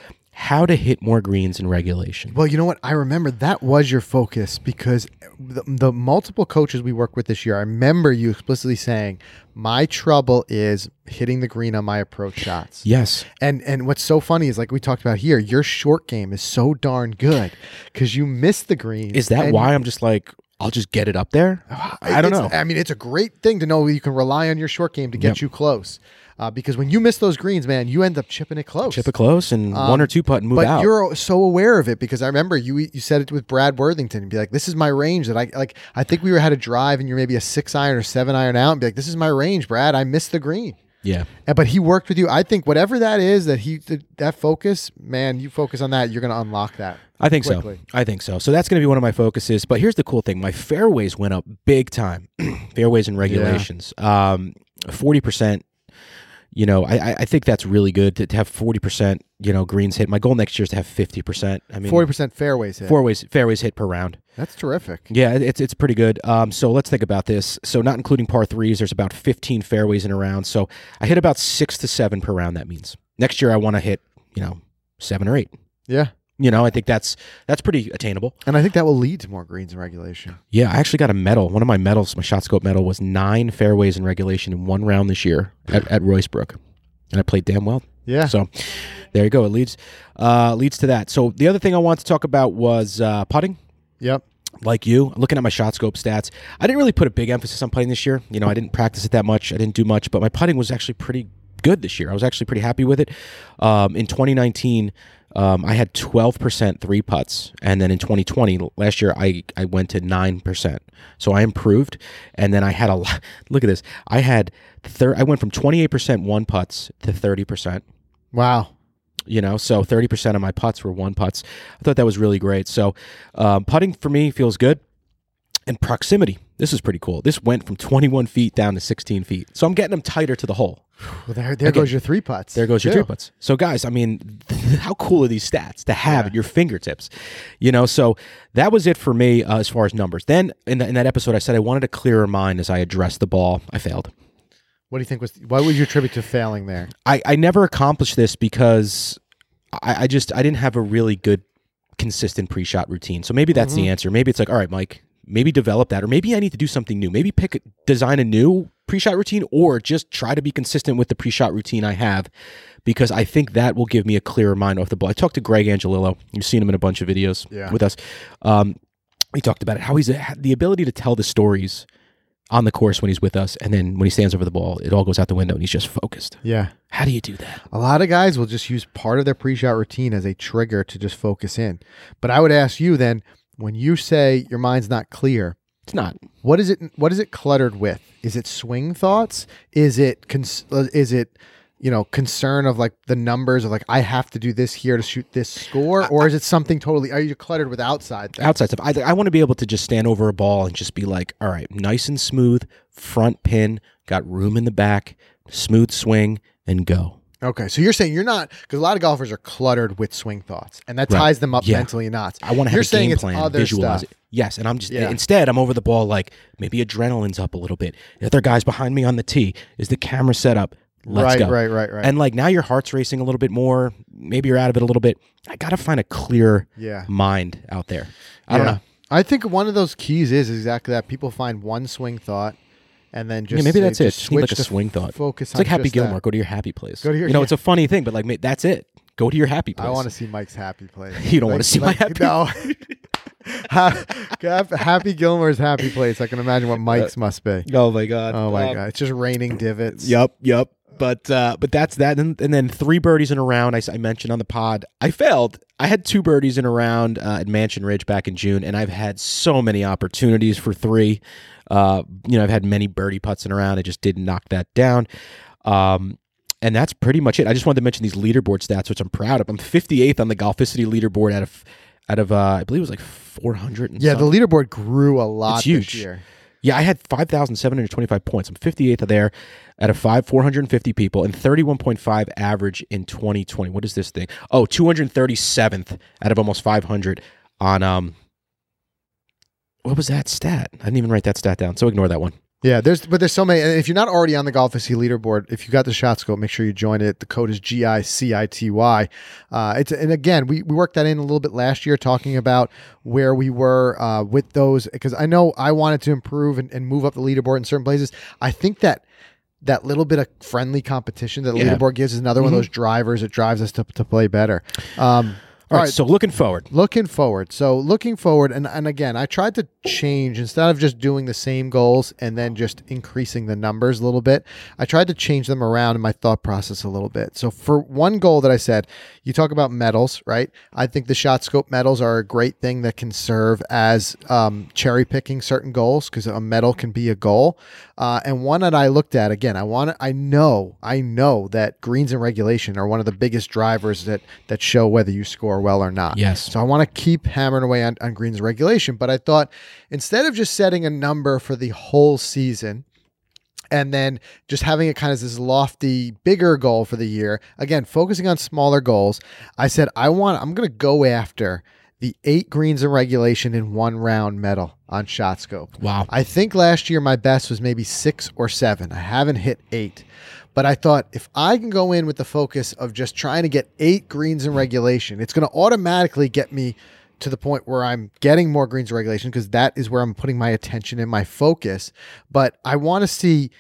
how to hit more greens in regulation. Well, you know what? I remember that was your focus because the, the multiple coaches we work with this year, I remember you explicitly saying, "My trouble is hitting the green on my approach shots." Yes. And and what's so funny is like we talked about here, your short game is so darn good because you miss the green. Is that why I'm just like, I'll just get it up there? I don't know. I mean, it's a great thing to know you can rely on your short game to get Yep. you close. Uh, because when you miss those greens, man, you end up chipping it close. Chip it close and one or two putt and move Um, but out. you're so aware of it because I remember you you said it with Brad Worthington and be like, "This is my range that I like." I think we were had a drive and you're maybe a six iron or seven iron out and be like, "This is my range, Brad. I missed the green." yeah. And, but he worked with you. I think whatever that is that he th- that focus, man, you focus on that, you're going to unlock that. I think quickly. so. I think so. So that's going to be one of my focuses. But here's the cool thing: my fairways went up big time. fairways and regulations. Um, forty percent. You know, I I- think that's really good to, to have forty percent. You know, greens hit. My goal next year is to have fifty percent. I mean, Forty percent fairways hit. fairways fairways hit per round. That's terrific. Yeah, it- it's it's pretty good. Um, so let's think about this. So not including par threes, there's about 15 fairways in a round. So I hit about six to seven per round. That means next year I want to hit you know seven or eight. Yeah, You know, I think that's that's pretty attainable. and I think that will lead to more greens in regulation. Yeah, I actually got a medal. One of my medals, my shot scope medal, was nine fairways in regulation in one round this year at, at Royce Brook, and I played damn well. Yeah. So there you go. It leads uh, leads to that. So the other thing I wanted to talk about was uh, putting. Yep. like you, looking at my shot scope stats, I didn't really put a big emphasis on putting this year. You know, I didn't practice it that much. I didn't do much, but my putting was actually pretty good this year. I was actually pretty happy with it. Um, in 2019, um, I had 12% three putts, and then in 2020, last year, I I went to nine percent. So I improved, and then I had a lot. Look at this. I had thir- I went from 28% one putts to 30% Wow. you know so 30% of my putts were one putts i thought that was really great so um, putting for me feels good and proximity this is pretty cool this went from 21 feet down to 16 feet so i'm getting them tighter to the hole Well, there, there Again, goes your three putts. there goes your too. three putts so guys i mean how cool are these stats to have at your fingertips you know so that was it for me uh, as far as numbers then in, the, in that episode i said i wanted a clearer mind as i addressed the ball i failed What do you think was? What would you attribute to failing there? I, I never accomplished this because I, I just I didn't have a really good consistent pre-shot routine. So maybe that's the answer. Maybe it's like, all right, Mike, maybe develop that, or maybe I need to do something new. Maybe pick design a new pre-shot routine, or just try to be consistent with the pre-shot routine I have, because I think that will give me a clearer mind off the ball. I talked to Greg Angelillo. You've seen him in a bunch of videos Yeah. with us. Um, he talked about it, how he's the ability to tell the stories on the course when he's with us, and then when he stands over the ball, it all goes out the window, and he's just focused. Yeah. How do you do that? A lot of guys will just use part of their pre-shot routine as a trigger to just focus in. But I would ask you then, when you say your mind's not clear, It's not. what is it? What is it cluttered with? Is it swing thoughts? Is it cons- is it you know concern of like the numbers of like I have to do this here to shoot this score, or is it something totally? Are you cluttered with outside? Things? outside stuff. I, I want to be able to just stand over a ball and just be like, all right, nice and smooth, front pin, got room in the back, smooth swing, and go. Okay, so you're saying you're not because a lot of golfers are cluttered with swing thoughts, and that Right. ties them up Yeah. mentally in knots. I want to have You're a saying game plan, other visualize stuff. it. Yes, and I'm just Yeah. instead I'm over the ball like maybe adrenaline's up a little bit. The other guy's behind me on the tee. Is the camera set up? Let's right, go. right, right, right. And like now your heart's racing a little bit more. Maybe you're out of it a little bit. I got to find a clear yeah, mind out there. I don't know. I think one of those keys is exactly that. People find one swing thought, and then just yeah, maybe that's it. just need like a to swing thought. Focus It's like Happy just that. Gilmore. Go to your happy place. Go to your- you know, yeah. it's a funny thing, but like that's it. Go to your happy place. I want to see Mike's happy place. You don't wanna see my happy- No. Happy Gilmore's happy place. I can imagine what Mike's must be. Oh my god. Oh my god, it's just raining divots. Yep, yep. But uh, but that's that, and, and then three birdies in a round. I mentioned on the pod. I failed. I had two birdies in a round uh, at Mansion Ridge back in June, and I've had so many opportunities for three. Uh, you know, I've had many birdie putts in around. I just didn't knock that down. Um, and that's pretty much it. I just wanted to mention these leaderboard stats, which I'm proud of. I'm 58th on the Golficity leaderboard out of out of uh, I believe it was like 400. And Yeah, the leaderboard grew a lot It's huge. this year. Yeah, I had 5,725 points. I'm 58th there out of five 450 people and 31.5 average in 2020. What is this thing? Oh, 237th out of almost 500 on um what was that stat? I didn't even write that stat down. So ignore that one. Yeah, there's but there's so many. And if you're not already on the Golficity leaderboard, if you got the shot scope, make sure you join it. The code is G I C I T Y. Uh, it's and again, we we worked that in a little bit last year, talking about where we were uh, with those because I know I wanted to improve and, and move up the leaderboard in certain places. I think that that little bit of friendly competition that the Yeah. leaderboard gives is another one of those drivers that drives us to, to play better. Um, All right, so looking forward. looking forward. So looking forward and, and again i tried to change instead of just doing the same goals and then just increasing the numbers a little bit i tried to change them around in my thought process a little bit. So for one goal that i said you talk about medals right? I think the shot scope medals are a great thing that can serve as um, cherry picking certain goals because a medal can be a goal. Uh, and one that i looked at again i want i know i know that greens and regulation are one of the biggest drivers that that show whether you score well or not Yes. so I want to keep hammering away on, on greens regulation. But I thought instead of just setting a number for the whole season and then just having it kind of this lofty, bigger goal for the year, again, focusing on smaller goals, I said, I want, I'm going to go after the eight greens in regulation in one round medal on shot scope. Wow. I think last year my best was maybe six or seven. I haven't hit eight. But I thought if I can go in with the focus of just trying to get eight greens in regulation, it's going to automatically get me to the point where I'm getting more greens in regulation because that is where I'm putting my attention and my focus. But I want to see,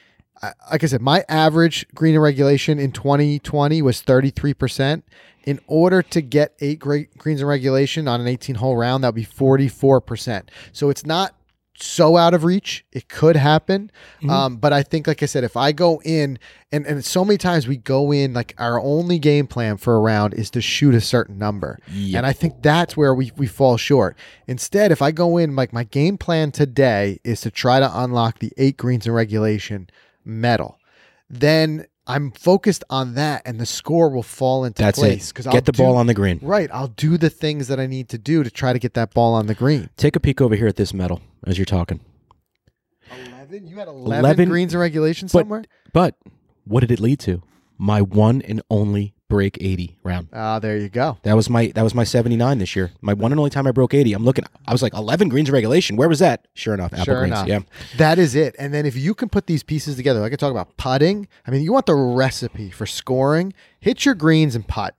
like I said, my average green in regulation in 2020 was 33%. In order to get eight greens in regulation on an 18 hole round, that would be 44%. So it's not so out of reach. It could happen. Um, but I think, like I said, if I go in, and, and so many times we go in, like our only game plan for a round is to shoot a certain number. Yep. And I think that's where we, we fall short. Instead, if I go in, like my game plan today is to try to unlock the eight greens in regulation medal, then I'm focused on that and the score will fall into That's place. it. Get the ball on the green. Right. I'll do the things that I need to do to try to get that ball on the green. Take a peek over here at this medal as you're talking. 11? You had 11, 11 greens in regulation but- somewhere? But what did it lead to? My one and only break 80 round. Ah, there you go. That was my that was my 79 this year. My one and only time I broke 80. I'm looking I was like 11 greens regulation. Where was that? Sure enough, apple Sure greens. enough. Yeah. That is it. And then if you can put these pieces together, like I talk about putting, I mean, you want the recipe for scoring, hit your greens and putt.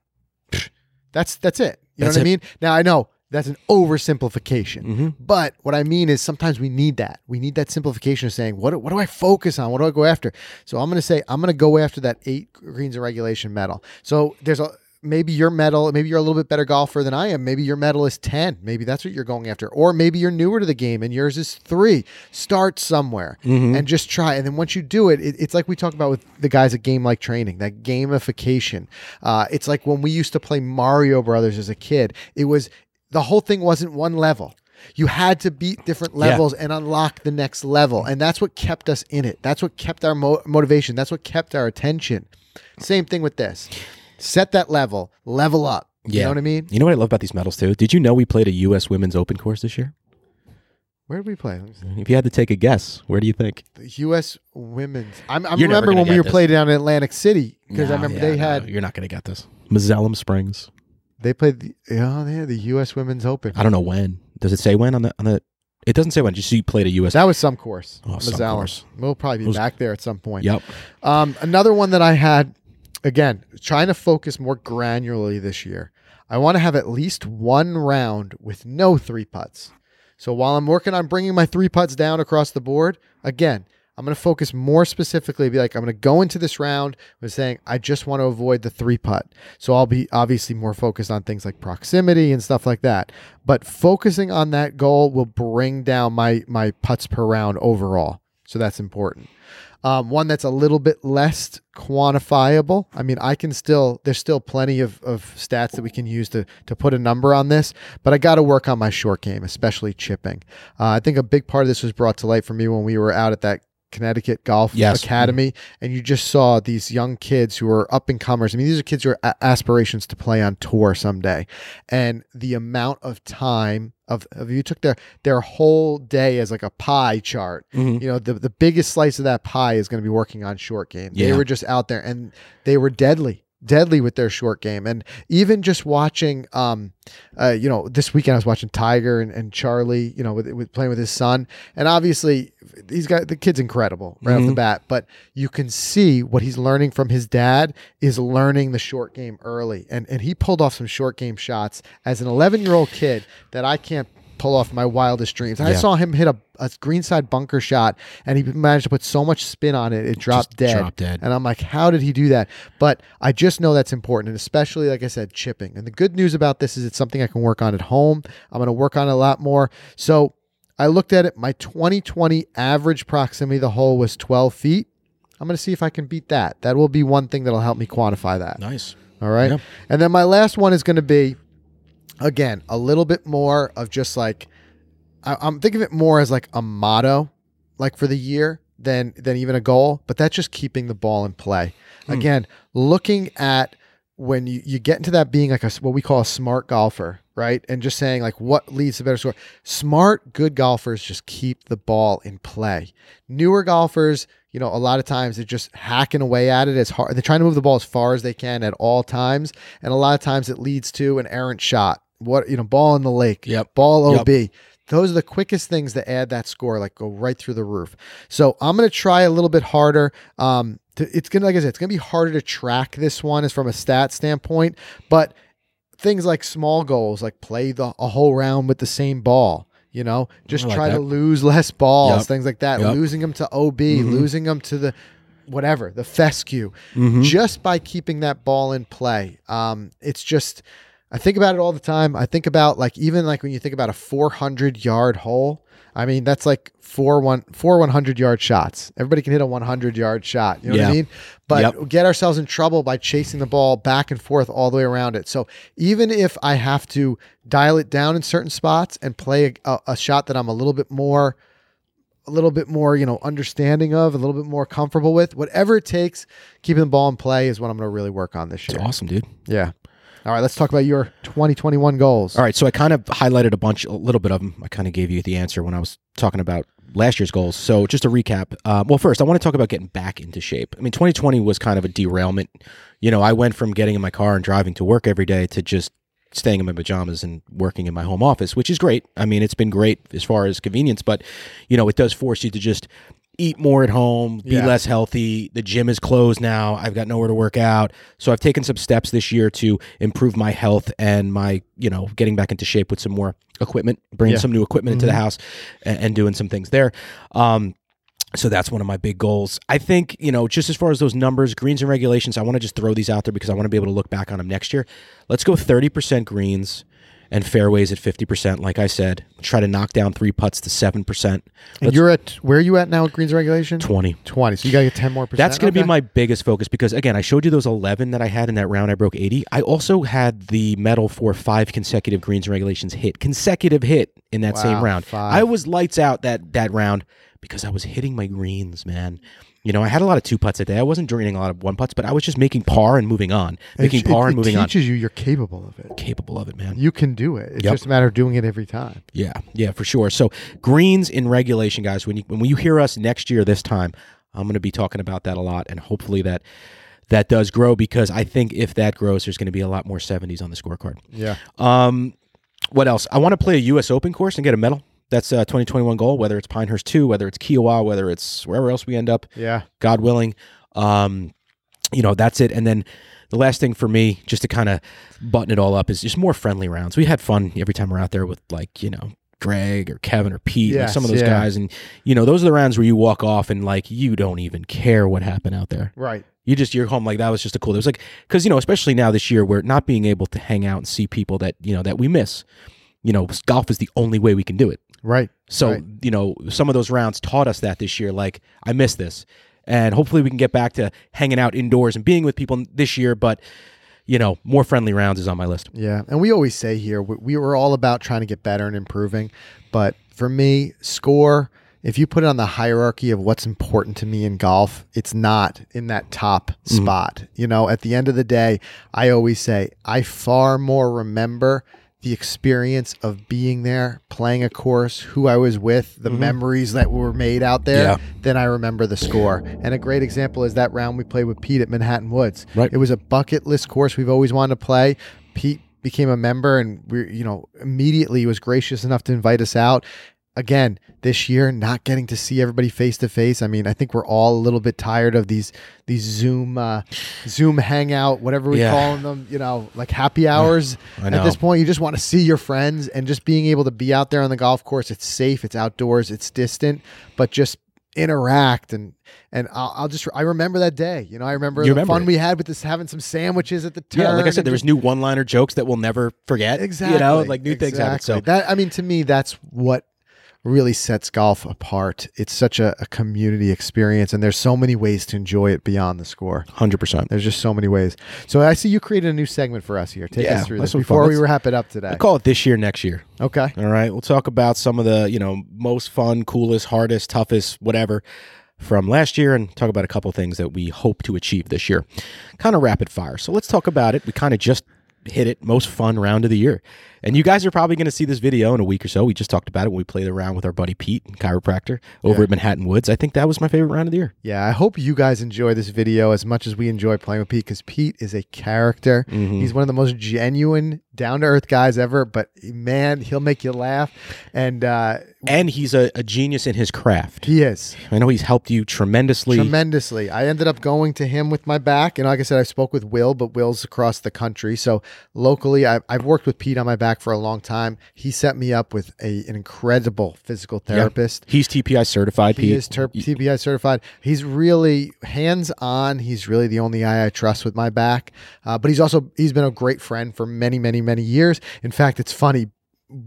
That's that's it. You That's know what it. I mean? Now I know that's an oversimplification. Mm-hmm. But what I mean is sometimes we need that. We need that simplification of saying, what, do- what do I focus on? What do I go after? So I'm going to say, I'm going to go after that eight greens in regulation medal. So there's a, maybe your medal, maybe you're a little bit better golfer than I am. Maybe your medal is 10. Maybe that's what you're going after. Or maybe you're newer to the game and yours is three. Start somewhere and just try. And then once you do it, it it's like we talk about with the guys at Game Like Training, that gamification. Uh, it's like when we used to play Mario Brothers as a kid, it was the whole thing wasn't one level. You had to beat different levels and unlock the next level. And that's what kept us in it. That's what kept our mo- motivation. That's what kept our attention. Same thing with this. Set that level, level up. You know what I mean? You know what I love about these medals too? Did you know we played a US Women's Open course this year? Where did we play? Let me see. If you had to take a guess, where do you think? The U.S. women's. I'm, I remember when we were this. played down in Atlantic City because I remember yeah, they no, had you're not going to get this. Mazzellum Springs. They played the oh had the U.S. Women's Open. I don't know when. Does it say when on the on the? It doesn't say when. Just you played a US. That was some course. Oh, some course. We'll probably be Those- back there at some point. Yep. Um, another one that I had, again, trying to focus more granularly this year. I want to have at least one round with no three putts. So while I'm working on bringing my three putts down across the board, again, I'm going to focus more specifically. Be like, I'm going to go into this round with saying, I just want to avoid the three putt. So I'll be obviously more focused on things like proximity and stuff like that. But focusing on that goal will bring down my my putts per round overall. So that's important. Um, one that's a little bit less quantifiable. I mean, I can still, there's still plenty of, of stats that we can use to, to put a number on this, but I got to work on my short game, especially chipping. Uh, I think a big part of this was brought to light for me when we were out at that Connecticut Golf Yes. Academy, and you just saw these young kids who are up and comers. I mean, these are kids who are a- aspirations to play on tour someday, and the amount of time of, of you took their their whole day as like a pie chart. Mhm. You know, the the biggest slice of that pie is going to be working on short game. They were just out there, and they were deadly deadly with their short game. And even just watching um uh you know this weekend i was watching tiger and, and charlie you know with, with playing with his son. And obviously he's got the kid's incredible right off the Mhm. bat. But you can see what he's learning from his dad is learning the short game early. And and he pulled off some short game shots as an 11 year old kid that i can't pull off my wildest dreams i Yeah. saw him hit a, a greenside bunker shot and he managed to put so much spin on it it dropped dead dropped dead. and I'm like, how did he do that? But I just know that's important, and especially, like I said, chipping. And the good news about this is it's something I can work on at home. I'm going to work on it a lot more. So I looked at it. My 2020 average proximity the hole was 12 feet. I'm going to see if I can beat that. That will be one thing that'll help me quantify that. Nice. All right. Yeah. And then my last one is going to be, again, a little bit more of just like, I, I'm thinking of it more as like a motto, like for the year than than even a goal. But that's just keeping the ball in play. Hmm. Again, looking at when you, you get into that being like a what we call a smart golfer, right? And just saying like what leads to better score. Smart, good golfers just keep the ball in play. Newer golfers, you know, a lot of times they're just hacking away at it as hard. They're trying to move the ball as far as they can at all times, and a lot of times it leads to an errant shot. What you know, ball in the lake, Yep. ball Yep. OB. Those are the quickest things that add that score, like go right through the roof. So I'm gonna try a little bit harder. Um, to, it's gonna, like I said, it's gonna be harder to track this one as from a stat standpoint, but things like small goals, like play the a whole round with the same ball. You know, just like try to lose less balls, Yep. things like that. Yep. Losing them to OB, Mhm. losing them to the whatever, the fescue, Mhm. just by keeping that ball in play. Um, it's just, I think about it all the time. I think about like even like when you think about a 400 yard hole. I mean, that's like four one four 100 yard shots. Everybody can hit a 100 yard shot. You know what I mean? But Yep. get ourselves in trouble by chasing the ball back and forth all the way around it. So even if I have to dial it down in certain spots and play a, a, shot that I'm a little bit more a little bit more, you know, understanding of, a little bit more comfortable with, whatever it takes, keeping the ball in play is what I'm going to really work on this year. awesome, dude. Yeah. All right, let's talk about your 2021 goals. All right, so I kind of highlighted a bunch, a little bit of them. I kind of gave you the answer when I was talking about last year's goals. So just to recap, uh, well, first I want to talk about getting back into shape. I mean, 2020 was kind of a derailment. You know, I went from getting in my car and driving to work every day to just staying in my pajamas and working in my home office, which is great. I mean, it's been great as far as convenience, but you know, it does force you to just eat more at home, be Yeah. less healthy. The gym is closed now. I've got nowhere to work out. So I've taken some steps this year to improve my health and my, you know, getting back into shape with some more equipment, bringing Yeah. some new equipment into the house and, and doing some things there. Um, so that's one of my big goals. I think, you know, just as far as those numbers, greens and regulations, I want to just throw these out there because I want to be able to look back on them next year. Let's go 30% greens and fairways at 50%. Like I said, try to knock down three putts to 7%. And you're at where are you at now at greens regulation? 20. 20. So you got to get 10 more percent. That's going to Okay. be my biggest focus because again, I showed you those 11 that I had in that round. I broke 80. I also had the medal for five consecutive greens regulations hit, consecutive hit in that same round. five. I was lights out that that round because I was hitting my greens, man. You know, I had a lot of two putts a day. I wasn't draining a lot of one putts, but I was just making par and moving on, making It- par it, and moving it on. teaches you you're capable of it. Capable of it, man. You can do it. It's Yep. just a matter of doing it every time. Yeah, yeah, for sure. So greens in regulation, guys. When you when you hear us next year this time, I'm going to be talking about that a lot, and hopefully that that does grow because I think if that grows, there's going to be a lot more 70s on the scorecard. Yeah. Um, what else? I want to play a U.S. Open course and get a medal. That's a 2021 goal. Whether it's Pinehurst two, whether it's Kiawah, whether it's wherever else we end up, Yeah. God willing. Um, you know, that's it. And then the last thing for me, just to kind of button it all up, is just more friendly rounds. We had fun every time we're out there with like, you know, Greg or Kevin or Pete Yes, some of those yeah. guys. And, you know, those are the rounds where you walk off and like you don't even care what happened out there. Right. You just you're home like that was just a cool. It was like because you know especially now this year we're not being able to hang out and see people that you know that we miss. You know, golf is the only way we can do it. Right. So Right. you know some of those rounds taught us that this year. Like I miss this, and hopefully we can get back to hanging out indoors and being with people this year. But you know, more friendly rounds is on my list. Yeah, and we always say here we, we were all about trying to get better and improving, but for me, score. If you put it on the hierarchy of what's important to me in golf, it's not in that top mm-hmm. spot. You know, at the end of the day, I always say I far more remember the experience of being there, playing a course, who I was with, the mm-hmm. memories that were made out there, Yeah. than I remember the score. And a great example is that round we played with Pete at Manhattan Woods. Right. It was a bucket list course we've always wanted to play. Pete became a member and we you know immediately was gracious enough to invite us out. Again, this year not getting to see everybody face to face. I mean, I think we're all a little bit tired of these these Zoom uh, Zoom hangout, whatever we Yeah. call them, you know, like happy hours. I At this point, you just want to see your friends and just being able to be out there on the golf course. It's safe, it's outdoors, it's distant, but just interact and and I'll, I'll just I remember that day. You know, I remember the fun it. we had with this having some sandwiches at the turn. Yeah, like I said, there was new one-liner jokes that we'll never forget. exactly you know, like new things happen. So that I mean, to me, that's what really sets golf apart. It's such a, a community experience, and there's so many ways to enjoy it beyond the score. hundred percent. There's just so many ways. So I see you created a new segment for us here. Take Yeah, us through this before we wrap it up today. I call it this year, next year. Okay. All right. We'll talk about some of the, you know, most fun, coolest, hardest, toughest, whatever from last year and talk about a couple things that we hope to achieve this year. Kind of rapid fire. So let's talk about it. We kind of just hit it. Most fun round of the year. And you guys are probably going to see this video in a week or so. We just talked about it when we played around with our buddy Pete, chiropractor, over Yeah. at Manhattan Woods. I think that was my favorite round of the year. Yeah, I hope you guys enjoy this video as much as we enjoy playing with Pete because Pete is a character. Mm-hmm. He's one of the most genuine, down to earth guys ever. But man, he'll make you laugh, and uh, And he's a, a genius in his craft. he is I know he's helped you tremendously. tremendously. I ended up going to him with my back, and like I said, I spoke with Will, but Will's across the country. So locally, I, I've worked with Pete on my back for a long time. He set me up with a, an incredible physical therapist. He's TPI certified, He Pete. is ter- TPI certified. He's really hands on. He's really the only guy I trust with my back. Uh, but he's also he's been a great friend for many, many, many years. In fact, it's funny.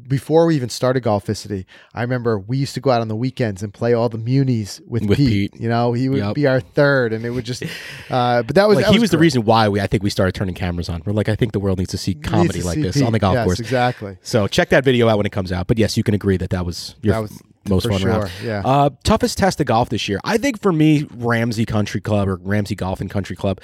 Before we even started Golficity, I remember we used to go out on the weekends and play all the munis with, With Pete. Pete. You know, he would Yep. be our third, and it would just. Uh, but that was like that he was the reason why we I think we started turning cameras on. We're like, I think the world needs to see comedy to like see this Pete. on the golf Yes, course. Exactly. So check that video out when it comes out. But yes, you can agree that that was your That was most For fun sure, round. yeah. Uh, toughest test of golf this year, I think for me, Ramsey Country Club or Ramsey Golf and Country Club,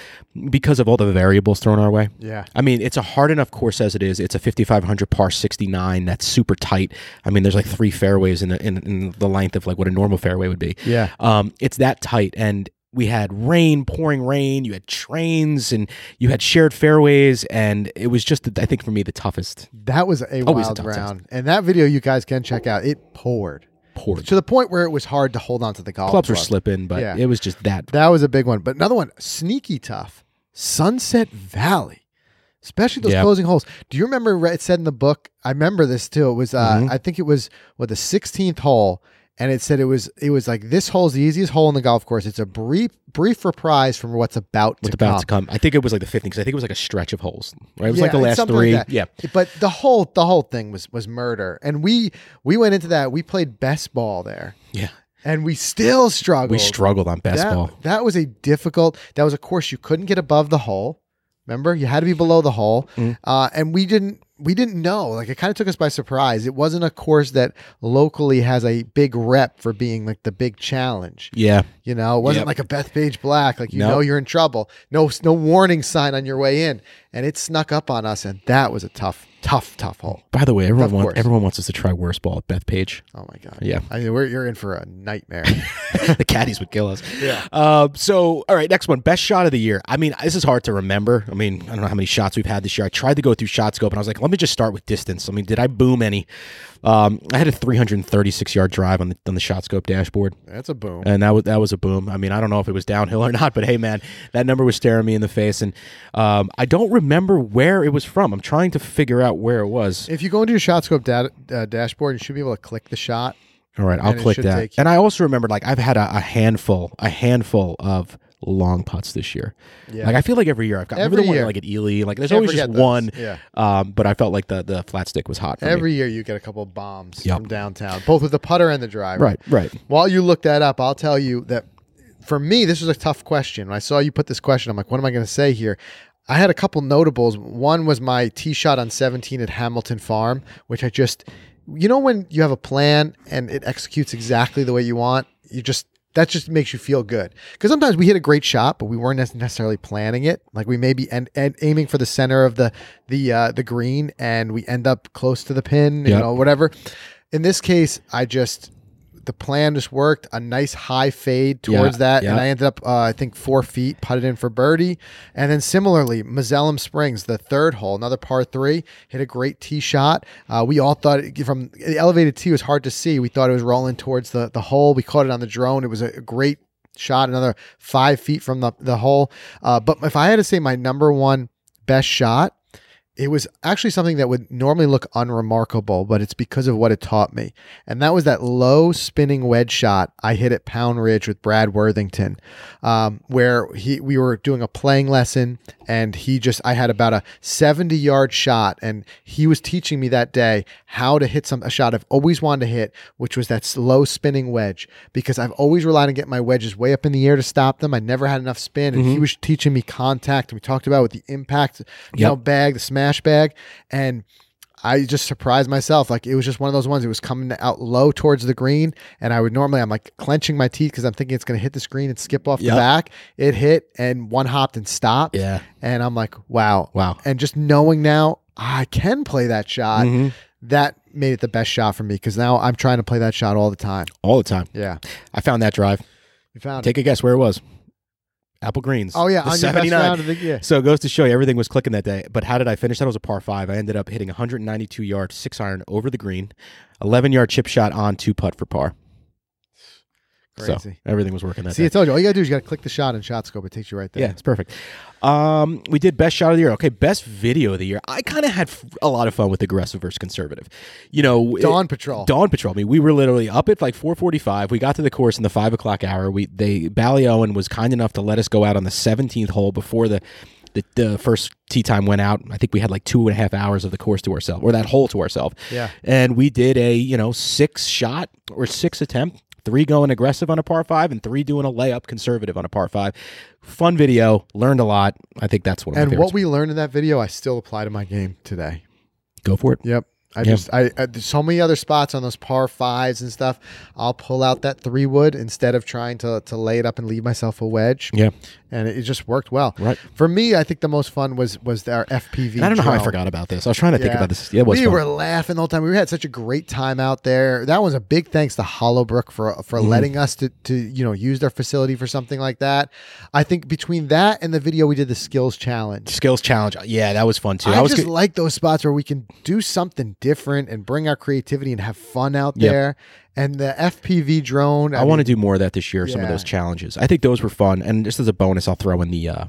because of all the variables thrown our way. Yeah. I mean, it's a hard enough course as it is. It's a 5,500 par 69. That's super tight. I mean, there's like three fairways in the, in, in the length of like what a normal fairway would be. Yeah. Um, it's that tight. And we had rain, pouring rain. You had trains and you had shared fairways. And it was just, I think for me, the toughest That was a Always wild tough test. round. And that video you guys can check out. It poured to the point where it was hard to hold on to the golf Clubs were club. slipping, but Yeah. it was just that. That was a big one. But another one, sneaky tough. Sunset Valley. Especially those Yeah. closing holes. Do you remember re- it said in the book? I remember this too. It was uh, Mhm. I think it was what the 16th hole and it said it was it was like this hole's the easiest hole in the golf course. It's a brief brief reprise from what's about What's to about come. to come? I think it was like the 15th because I think it was like a stretch of holes. Right? It was Yeah, like the last three. like yeah. But the whole the whole thing was was murder. And we we went into that. We played best ball there. Yeah. And we still struggled. We struggled on best that, ball. That was a difficult. That was a course you couldn't get above the hole. Remember, you had to be below the hole, Mm. uh, and we didn't. We didn't know. Like it kind of took us by surprise. It wasn't a course that locally has a big rep for being like the big challenge. Yeah. You know, it wasn't Yep. like a Bethpage Black. Like you No. know you're in trouble. No, no warning sign on your way in, and it snuck up on us, and that was a tough, tough, tough hole. By the way, everyone wants everyone wants us to try worst ball at Beth Page. Oh my god. Yeah. I mean, we're, you're in for a nightmare. the caddies would kill us. Yeah. Uh, so, all right, next one, best shot of the year. I mean, this is hard to remember. I mean, I don't know how many shots we've had this year. I tried to go through shot scope, and I was like, let me just start with distance. I mean, did I boom any? Um, I had a 336 yard drive on the on the shot scope dashboard. That's a boom. and that was that was a boom. I mean, I don't know if it was downhill or not, but hey, man, that number was staring me in the face, and um, I don't remember where it was from. I'm trying to figure out where it was. If you go into your shot scope data, uh, dashboard, you should be able to click the shot. All right, I'll click that. And I also remember, like, I've had a, a handful, a handful of long putts this year. Yeah. Like, I feel like every year I've got remember Every the one year. like at Ely. Like, there's Can't always just those. one. Yeah. Um, but I felt like the the flat stick was hot. For me. Every year you get a couple of bombs Yep. from downtown, both with the putter and the driver. right, right. While you look that up, I'll tell you that for me, this was a tough question. When I saw you put this question, I'm like, what am I going to say here? I had a couple notables. One was my tee shot on 17 at Hamilton Farm, which I just, you know, when you have a plan and it executes exactly the way you want, you just, that just makes you feel good. Because sometimes we hit a great shot, but we weren't necessarily planning it. Like we may be and, and aiming for the center of the the uh, the green, and we end up close to the pin, you know, whatever. In this case, I just the plan just worked. A nice high fade towards Yeah, that, and. I ended up, uh, I think, four feet, putted in for birdie. And then similarly, Mazellum Springs, the third hole, another par three, hit a great tee shot. Uh, we all thought it, from the elevated tee was hard to see. We thought it was rolling towards the the hole. We caught it on the drone. It was a great shot, another five feet from the the hole. Uh, but if I had to say my number one best shot. It was actually something that would normally look unremarkable, but it's because of what it taught me. And that was that low spinning wedge shot I hit at Pound Ridge with Brad Worthington, um, where he we were doing a playing lesson, and he just I had about a seventy yard shot, and he was teaching me that day how to hit some a shot I've always wanted to hit, which was that slow spinning wedge, because I've always relied on getting my wedges way up in the air to stop them. I never had enough spin, and he was teaching me contact, and we talked about with the impact, you Yep. know, bag, the smash bag, and I just surprised myself. Like it was just one of those ones. It was coming out low towards the green, and I would normally I'm like clenching my teeth because I'm thinking it's going to hit the screen and skip off Yep. the back. It hit and one hopped and stopped. Yeah. and I'm like, wow, Wow. And just knowing now I can play that shot, Mhm. that made it the best shot for me because now I'm trying to play that shot all the time. All the time. Yeah, I found that drive. you found Take it. a guess where it was. Apple Greens. Oh yeah, The on 79. the yeah. So it goes to show you everything was clicking that day. But how did I finish? That was a par five. I ended up hitting 192 yards, six iron over the green, 11 yard chip shot on two putt for par. So everything was working that See, day. I told you all you gotta do is you gotta click the shot in shot scope. It takes you right there. Yeah, it's perfect. Um, we did best shot of the year. Okay, best video of the year. I kind of had f- a lot of fun with aggressive versus conservative. You know, it- Dawn Patrol. Dawn Patrol. I mean, we were literally up at like 4:45. We got to the course in the five o'clock hour. We they Ballyowen was kind enough to let us go out on the 17th hole before the. The, the first tee time went out. I think we had like two and a half hours of the course to ourselves, or that hole to ourselves. Yeah. And we did a you know six shot or six attempt, three going aggressive on a par five, and three doing a layup conservative on a par five. Fun video. Learned a lot. I think that's one And what we learned in that video, I still apply to my game today. Go for it. Yep. I Yeah. just I, I there's so many other spots on those par fives and stuff. I'll pull out that three wood instead of trying to to lay it up and leave myself a wedge. Yeah. And it, just worked well. Right. for me, I think the most fun was was our FPV. And I don't know how I forgot about this. I was trying to think about this. Yeah, it was we fun. were laughing the whole time. We had such a great time out there. That was a big thanks to Hollowbrook for for Mm-hmm. letting us to to you know use their facility for something like that. I think between that and the video we did the skills challenge. skills challenge. Yeah, that was fun too. I, I was just like those spots where we can do something different and bring our creativity and have fun out Yep. there. And the FPV drone, I, want to do more of that this year. Some of Yeah. those challenges. I think those were fun. And just as a bonus, I'll throw in the uh,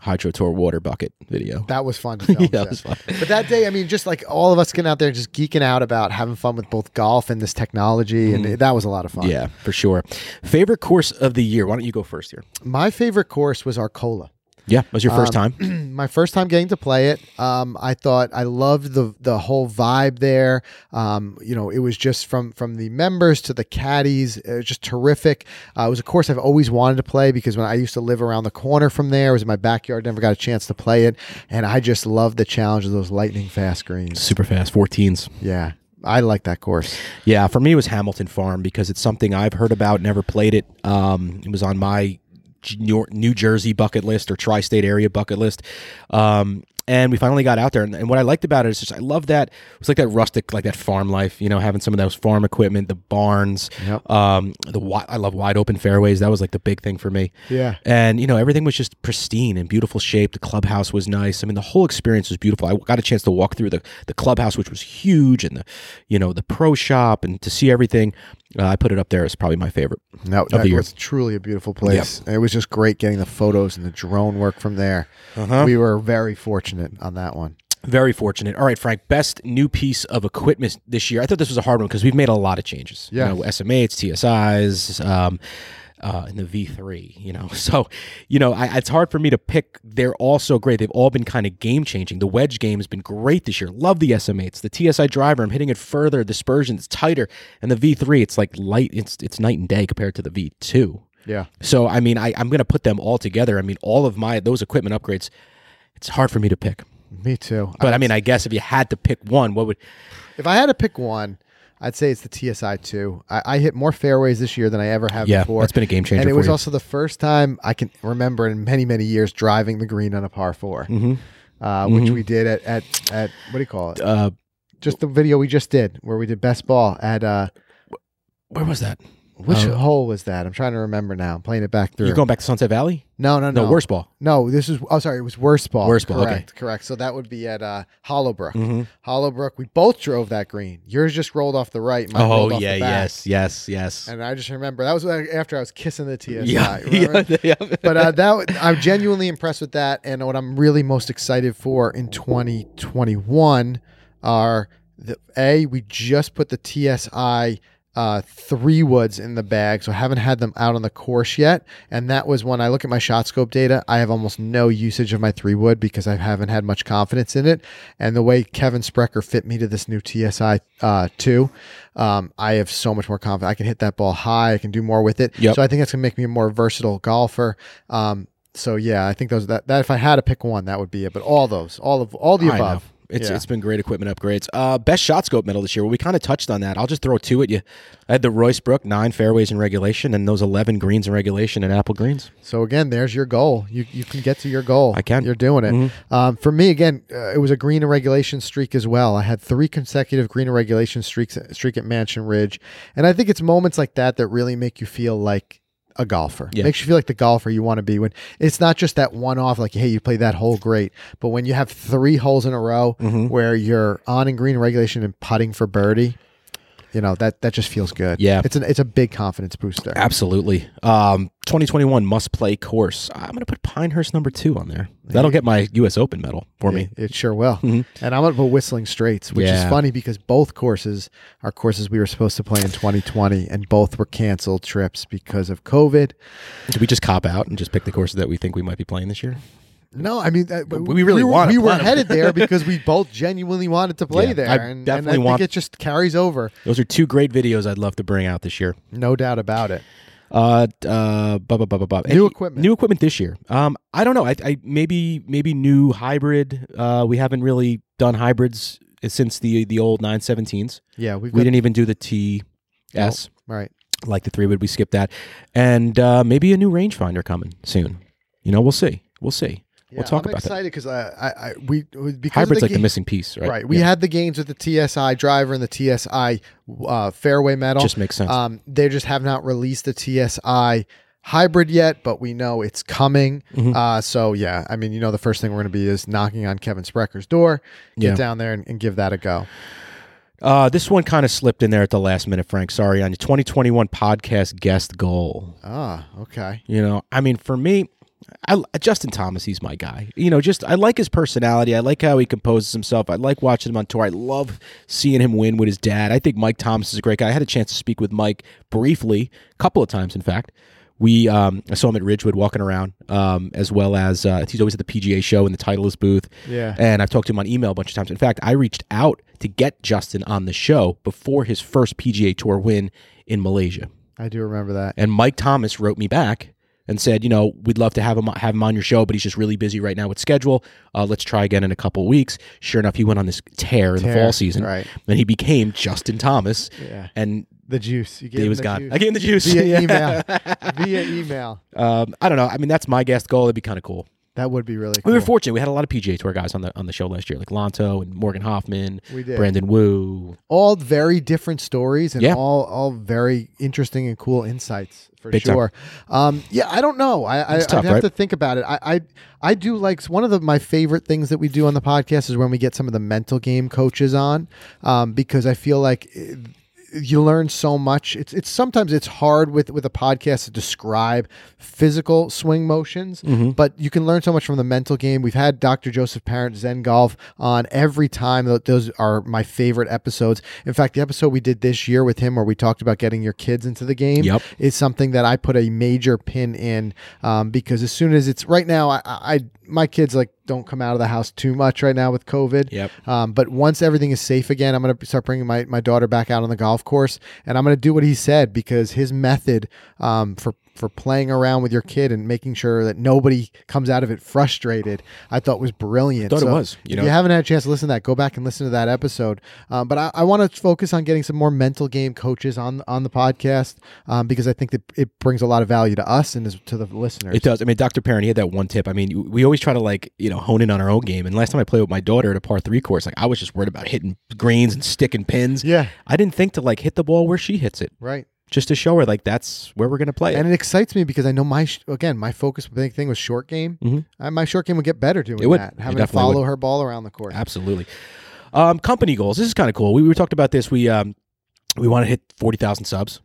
Hydro Tour water bucket video. That was fun to film. yeah, that was fun. But that day, I mean, just like all of us getting out there, just geeking out about having fun with both golf and this technology, and that was a lot of fun. Mm-hmm. Yeah, for sure. Favorite course of the year? Why don't you go first here? My favorite course was Arcola. Yeah, it was your first Um, time? my first time getting to play it. Um, I thought I loved the the whole vibe there. Um, you know, it was just from from the members to the caddies, it was just terrific. Uh, it was a course I've always wanted to play because when I used to live around the corner from there, it was in my backyard. Never got a chance to play it, and I just love the challenge of those lightning fast greens. Super fast, 14s. Yeah, I like that course. Yeah, for me it was Hamilton Farm because it's something I've heard about, never played it. Um, it was on my New New Jersey bucket list or tri-state area bucket list. Um, and we finally got out there, and, and what I liked about it is just I love that it was like that rustic, like that farm life. You know, having some of those farm equipment, the barns, Yep. um, the I love wide open fairways. That was like the big thing for me. Yeah. and you know everything was just pristine and beautiful shape. The clubhouse was nice. I mean, the whole experience was beautiful. I got a chance to walk through the the clubhouse, which was huge, and the you know the pro shop, and to see everything. Uh, I put it up there as probably my favorite. No, the that year. was truly a beautiful place. And it was just great getting the photos and the drone work from there. Uh-huh. We were very fortunate on that one. Very fortunate. All right, Frank. Best new piece of equipment this year. I thought this was a hard one because we've made a lot of changes. Yeah. You know, SM8s, TSIs, um, uh, in the V3. You know, so you know, I, it's hard for me to pick. They're all so great. They've all been kind of game changing. The wedge game has been great this year. Love the SM8s. The TSI driver. I'm hitting it further. Dispersion. It's tighter. And the V3. It's like light. It's it's night and day compared to the V2. Yeah. So I mean, I, I'm going to put them all together. I mean, all of my those equipment upgrades. It's hard for me to pick. Me too. But I mean, I guess if you had to pick one, what would? If I had to pick one, I'd say it's the TSI two. I, I hit more fairways this year than I ever have Yeah, before. that's been a game changer And it was you. also the first time I can remember in many many years driving the green on a par 4 Mm-hmm. uh, which we did at, at at what do you call it? Uh, just the video we just did where we did best ball at uh, where was that? Which Uh, hole was that? I'm trying to remember now. I'm playing it back through. You're going back to Sunset Valley? no, no, No, no. worst ball. No, this is. Oh, sorry, it was worst ball. Worst ball, okay. Correct, correct. So that would be at uh, Hollowbrook. Mhm. Hollowbrook. We both drove that green. Yours just rolled off the right. Mine Oh off yeah, the back. yes, yes, yes. And I just remember that was like after I was kissing the TSI. yeah, remember? yeah, yeah. but uh, that I'm genuinely impressed with that, and what I'm really most excited for in 2021 are the a we just put the TSI uh, three woods in the bag, so I haven't had them out on the course yet. And that was when I look at my shot scope data, I have almost no usage of my three wood because I haven't had much confidence in it. And the way Kevin Sprecher fit me to this new TSI uh, two, um, I have so much more confidence. I can hit that ball high. I can do more with it. Yep. So I think that's gonna make me a more versatile golfer. Um, so yeah, I think those that, that if I had to pick one, that would be it. But all those, all of all the above. It's Yeah. it's been great equipment upgrades. Uh, best shot scope medal this year. Well, we kind of touched on that. I'll just throw two at you. I had the Royce Brook nine fairways in regulation, and those eleven greens in regulation and apple greens. So again, there's your goal. You you can get to your goal. I can. You're doing it. Mhm. Um, for me, again, uh, it was a green and regulation streak as well. I had three consecutive green and regulation streaks streak at Mansion Ridge, and I think it's moments like that that really make you feel like a golfer. Yeah. Makes you feel like the golfer you want to be when it's not just that one off like hey you played that hole great, but when you have three holes in a row Mm-hmm. where you're on in green regulation and putting for birdie, you know that that just feels good. Yeah. it's an it's a big confidence booster. Absolutely. Um, 2021 must play course. I'm going to put Pinehurst number two on there. That'll get my U.S. Open medal for me. It, it sure will. Mhm. And I'm going to put Whistling Straits, which Yeah. is funny because both courses are courses we were supposed to play in 2020, and both were canceled trips because of COVID. Did we just cop out and just pick the courses that we think we might be playing this year? No, I mean, uh, we really were, wanna we were headed there because we both genuinely wanted to play Yeah, there, I and, definitely and I want- think it just carries over, Those are two great videos I'd love to bring out this year. no doubt about it. Uh, uh, bu- bu- bu- bu- bu- New equipment. New equipment this year. Um, I don't know. I, I maybe maybe new hybrid. Uh, we haven't really done hybrids since the the old 917s. Yeah, we've We got didn't even do the TS right. like the three wood. We skipped that, and uh, maybe a new rangefinder coming soon. You know, we'll see. We'll see. Yeah, we'll talk I'm about that. excited because I, I, I, we because Hybrid's the like the missing piece, right? Right. We Yeah. had the games with the TSI driver and the TSI uh, fairway metal. just makes sense. Um, they just have not released the TSI hybrid yet, but we know it's coming. Mhm. Uh, so yeah, I mean, you know, the first thing we're going to be is knocking on Kevin Sprecher's door, get Yeah. down there and, and give that a go. Uh, this one kind of slipped in there at the last minute, Frank. Sorry on your 2021 podcast guest goal. Ah, okay. You know, I mean, for me, I, Justin Thomas, he's my guy. You know, just I like his personality. I like how he composes himself. I like watching him on tour. I love seeing him win with his dad. I think Mike Thomas is a great guy. I had a chance to speak with Mike briefly, a couple of times, in fact. We um, I saw him at Ridgewood walking around, um, as well as uh, he's always at the PGA show in the Titleist booth. Yeah. And I've talked to him on email a bunch of times. In fact, I reached out to get Justin on the show before his first PGA Tour win in Malaysia. I do remember that. And Mike Thomas wrote me back and said, you know, we'd love to have him have him on your show, but he's just really busy right now with schedule. Uh, let's try again in a couple weeks. Sure enough, he went on this tear in the fall season, right. and he became Justin Thomas. Yeah. And The juice. You gave he was gone. juice. I gave him the juice Via Yeah. email. Via email. Um, I don't know. I mean, that's my guest goal. It'd be kind of cool. That would be really cool. We were fortunate. We had a lot of PGA Tour guys on the on the show last year, like Lanto and Morgan Hoffman, We did. Brandon Wu. all very different stories and Yeah. all all very interesting and cool insights for Big sure. Um, yeah, I don't know. I, I tough, I'd have right? to think about it. I, I I do like one of the my favorite things that we do on the podcast is when we get some of the mental game coaches on, um, because I feel like. You learn so much. It's it's sometimes it's hard with with a podcast to describe physical swing motions, Mm-hmm. but you can learn so much from the mental game. We've had Dr. Joseph Parent Zen Golf on every time. Those are my favorite episodes. In fact, the episode we did this year with him, where we talked about getting your kids into the game, Yep. is something that I put a major pin in um, because as soon as it's right now, I, I my kids like don't come out of the house too much right now with COVID. Yep. Um, but once everything is safe again, I'm going to start bringing my, my daughter back out on the golf course, and I'm going to do what he said because his method um, for for playing around with your kid and making sure that nobody comes out of it frustrated, I thought was brilliant. Thought it was, you if know. you haven't had a chance to listen to that, go back and listen to that episode. Um, but I, I want to focus on getting some more mental game coaches on on the podcast um, because I think that it brings a lot of value to us and to the listeners. It does. I mean, Dr. Parent, he had that one tip. I mean, we always try to like, you know, hone in on our own game. And last time I played with my daughter at a par three course, like I was just worried about hitting greens and sticking pins. Yeah. I didn't think to like hit the ball where she hits it, Right. Just to show her like that's where we're gonna play. And it. it excites me because I know my sh- again my focus big thing was short game. Mhm. Uh, my short game would get better doing It would. that, It having to follow her ball around the court. Absolutely. Um, company goals. This is kind of cool. We, we talked about this. We um, we want to hit forty thousand subs.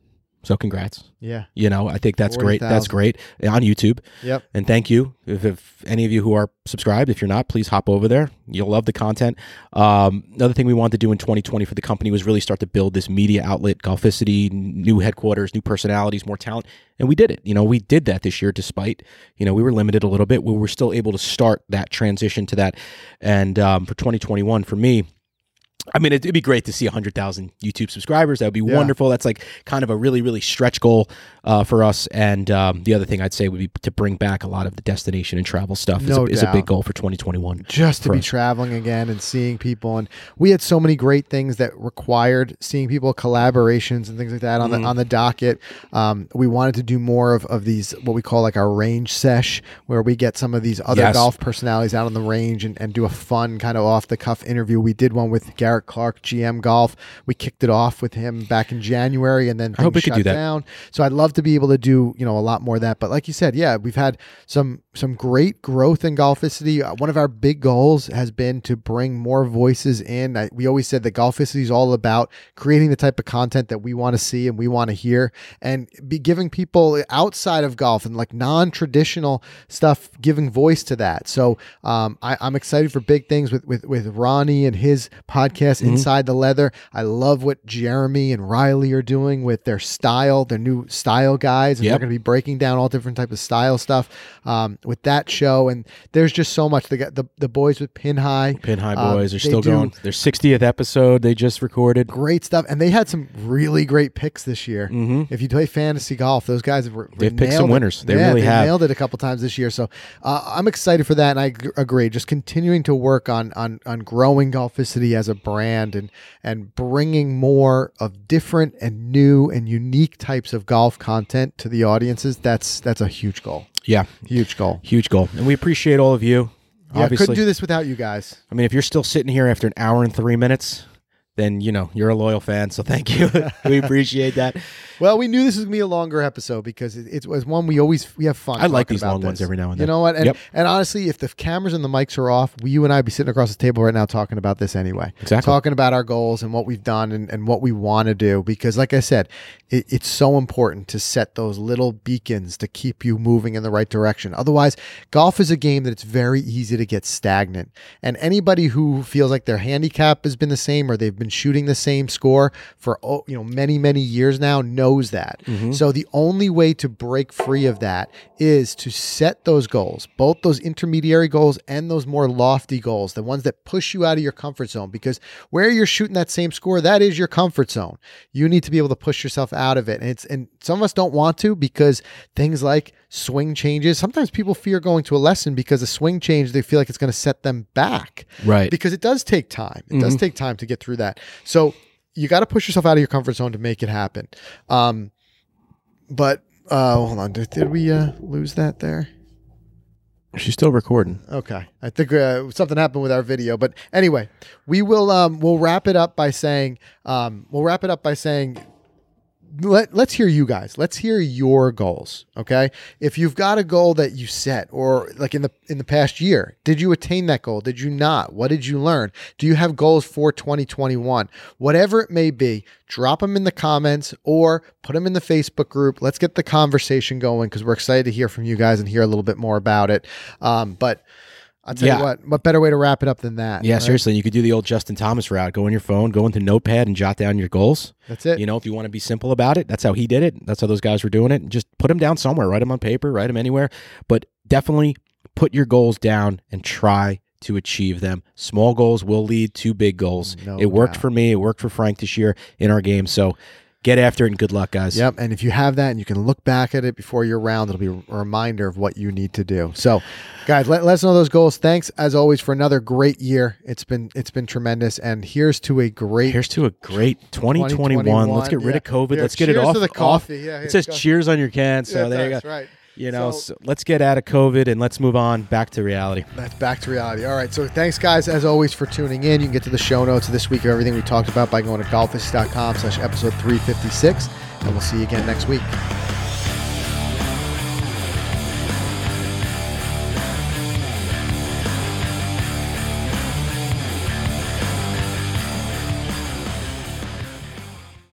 So congrats. Yeah. You know, I think that's great. That's great on YouTube. Yep. And thank you. If, if any of you who are subscribed, if you're not, please hop over there. You'll love the content. Um, another thing we wanted to do in 2020 for the company was really start to build this media outlet, Golficity, new headquarters, new personalities, more talent. And we did it. You know, we did that this year despite, you know, we were limited a little bit. We were still able to start that transition to that. And um, for 2021, for me, I mean, it'd, it'd be great to see 100,000 YouTube subscribers. That would be Yeah. wonderful. That's like kind of a really, really stretch goal uh, for us. And um, the other thing I'd say would be to bring back a lot of the destination and travel stuff. is, No a, is a big goal for 2021. Just to be us. traveling again and seeing people, and we had so many great things that required seeing people, collaborations and things like that on Mm-hmm. the on the docket. Um, we wanted to do more of, of these what we call like our range sesh, where we get some of these other Yes. golf personalities out on the range and, and do a fun kind of off the cuff interview. We did one with Garrett Clark, GM Golf. We kicked it off with him back in January, and then I hope we could do that. down. So I'd love to be able to do you know a lot more of that. But like you said, yeah, we've had some some great growth in Golficity. Uh, one of our big goals has been to bring more voices in. I, we always said that Golficity is all about creating the type of content that we want to see and we want to hear, and be giving people outside of golf and like non-traditional stuff, giving voice to that. So um, I, I'm excited for big things with with with Ronnie and his podcast Inside the Leather. I love what Jeremy and Riley are doing with their style, their new style guys, and Yep. they're going to be breaking down all different type of style stuff um, with that show. And there's just so much. They got the the boys with Pin High, Pin High Um, Boys are still going. Their 60th episode they just recorded. Great stuff, and they had some really great picks this year. Mhm. If you play fantasy golf, those guys have They've picked some it. winners. They Yeah, really they have. nailed it a couple times this year. So uh, I'm excited for that, and I g- agree. Just continuing to work on on on growing Golficity as a brand and and bringing more of different and new and unique types of golf content to the audiences. That's that's a huge goal. Yeah, Huge goal. huge goal, and we appreciate all of you. Yeah, Obviously, couldn't do this without you guys. I mean, if you're still sitting here after an hour and three minutes, then you know you're a loyal fan. So thank you. we appreciate that. Well, we knew this was gonna be a longer episode because it, it was one we always we have fun. I like these long ones every now and then. You know what? And Yep. and honestly, if the cameras and the mics are off, we, you and I be sitting across the table right now talking about this anyway. Exactly. Talking about our goals and what we've done and, and what we want to do. Because like I said, it, it's so important to set those little beacons to keep you moving in the right direction. Otherwise, golf is a game that it's very easy to get stagnant. And anybody who feels like their handicap has been the same or they've been shooting the same score for oh, you know many many years now knows that. Mm-hmm. So the only way to break free of that is to set those goals, both those intermediary goals and those more lofty goals, the ones that push you out of your comfort zone because where you're shooting that same score, that is your comfort zone. You need to be able to push yourself out of it. And it's and some of us don't want to because things like swing changes, sometimes people fear going to a lesson because a swing change they feel like it's going to set them back Right. because it does take time. It does mm-hmm. take time to get through that. So you got to push yourself out of your comfort zone to make it happen. Um, but uh, hold on, did, did we uh, lose that there? She's still recording. Okay, I think uh, something happened with our video, but anyway, we will um, we'll wrap it up by saying um, we'll wrap it up by saying let, let's hear you guys. Let's hear your goals okay? If you've got a goal that you set or like in the in the past year did you attain that goal? Did you not? What did you learn? Do you have goals for 2021 whatever it may be drop them in the comments or put them in the facebook group. Let's get the conversation going because we're excited to hear from you guys and hear a little bit more about it. Um, but i'll tell Yeah. you what what better way to wrap it up than that Yeah, right? seriously, you could do the old Justin Thomas route. Go on your phone, go into Notepad, and jot down your goals. that's it You know, if you want to be simple about it, that's how he did it. That's how those guys were doing it. Just put them down somewhere, write them on paper, write them anywhere. But definitely put your goals down and try to achieve them. Small goals will lead to big goals. No it worked for me. It worked for Frank this year in our game. So get after it and good luck, guys. Yep. And if you have that and you can look back at it before your round, it'll be a reminder of what you need to do. So, guys, let, let us know those goals. Thanks as always for another great year. It's been it's been tremendous. And here's to a great Here's to a great 2021. 2021. Let's get rid Yeah. of COVID. Here, Let's get it off. the off. coffee. Yeah, here, it says cheers on your can. So Yeah, there you go. right. You know, So- so let's get out of COVID and let's move on back to reality. That's back to reality. All right. So thanks, guys, as always, for tuning in. You can get to the show notes of this week of everything we talked about by going to golficity.com slash episode 356. And we'll see you again next week.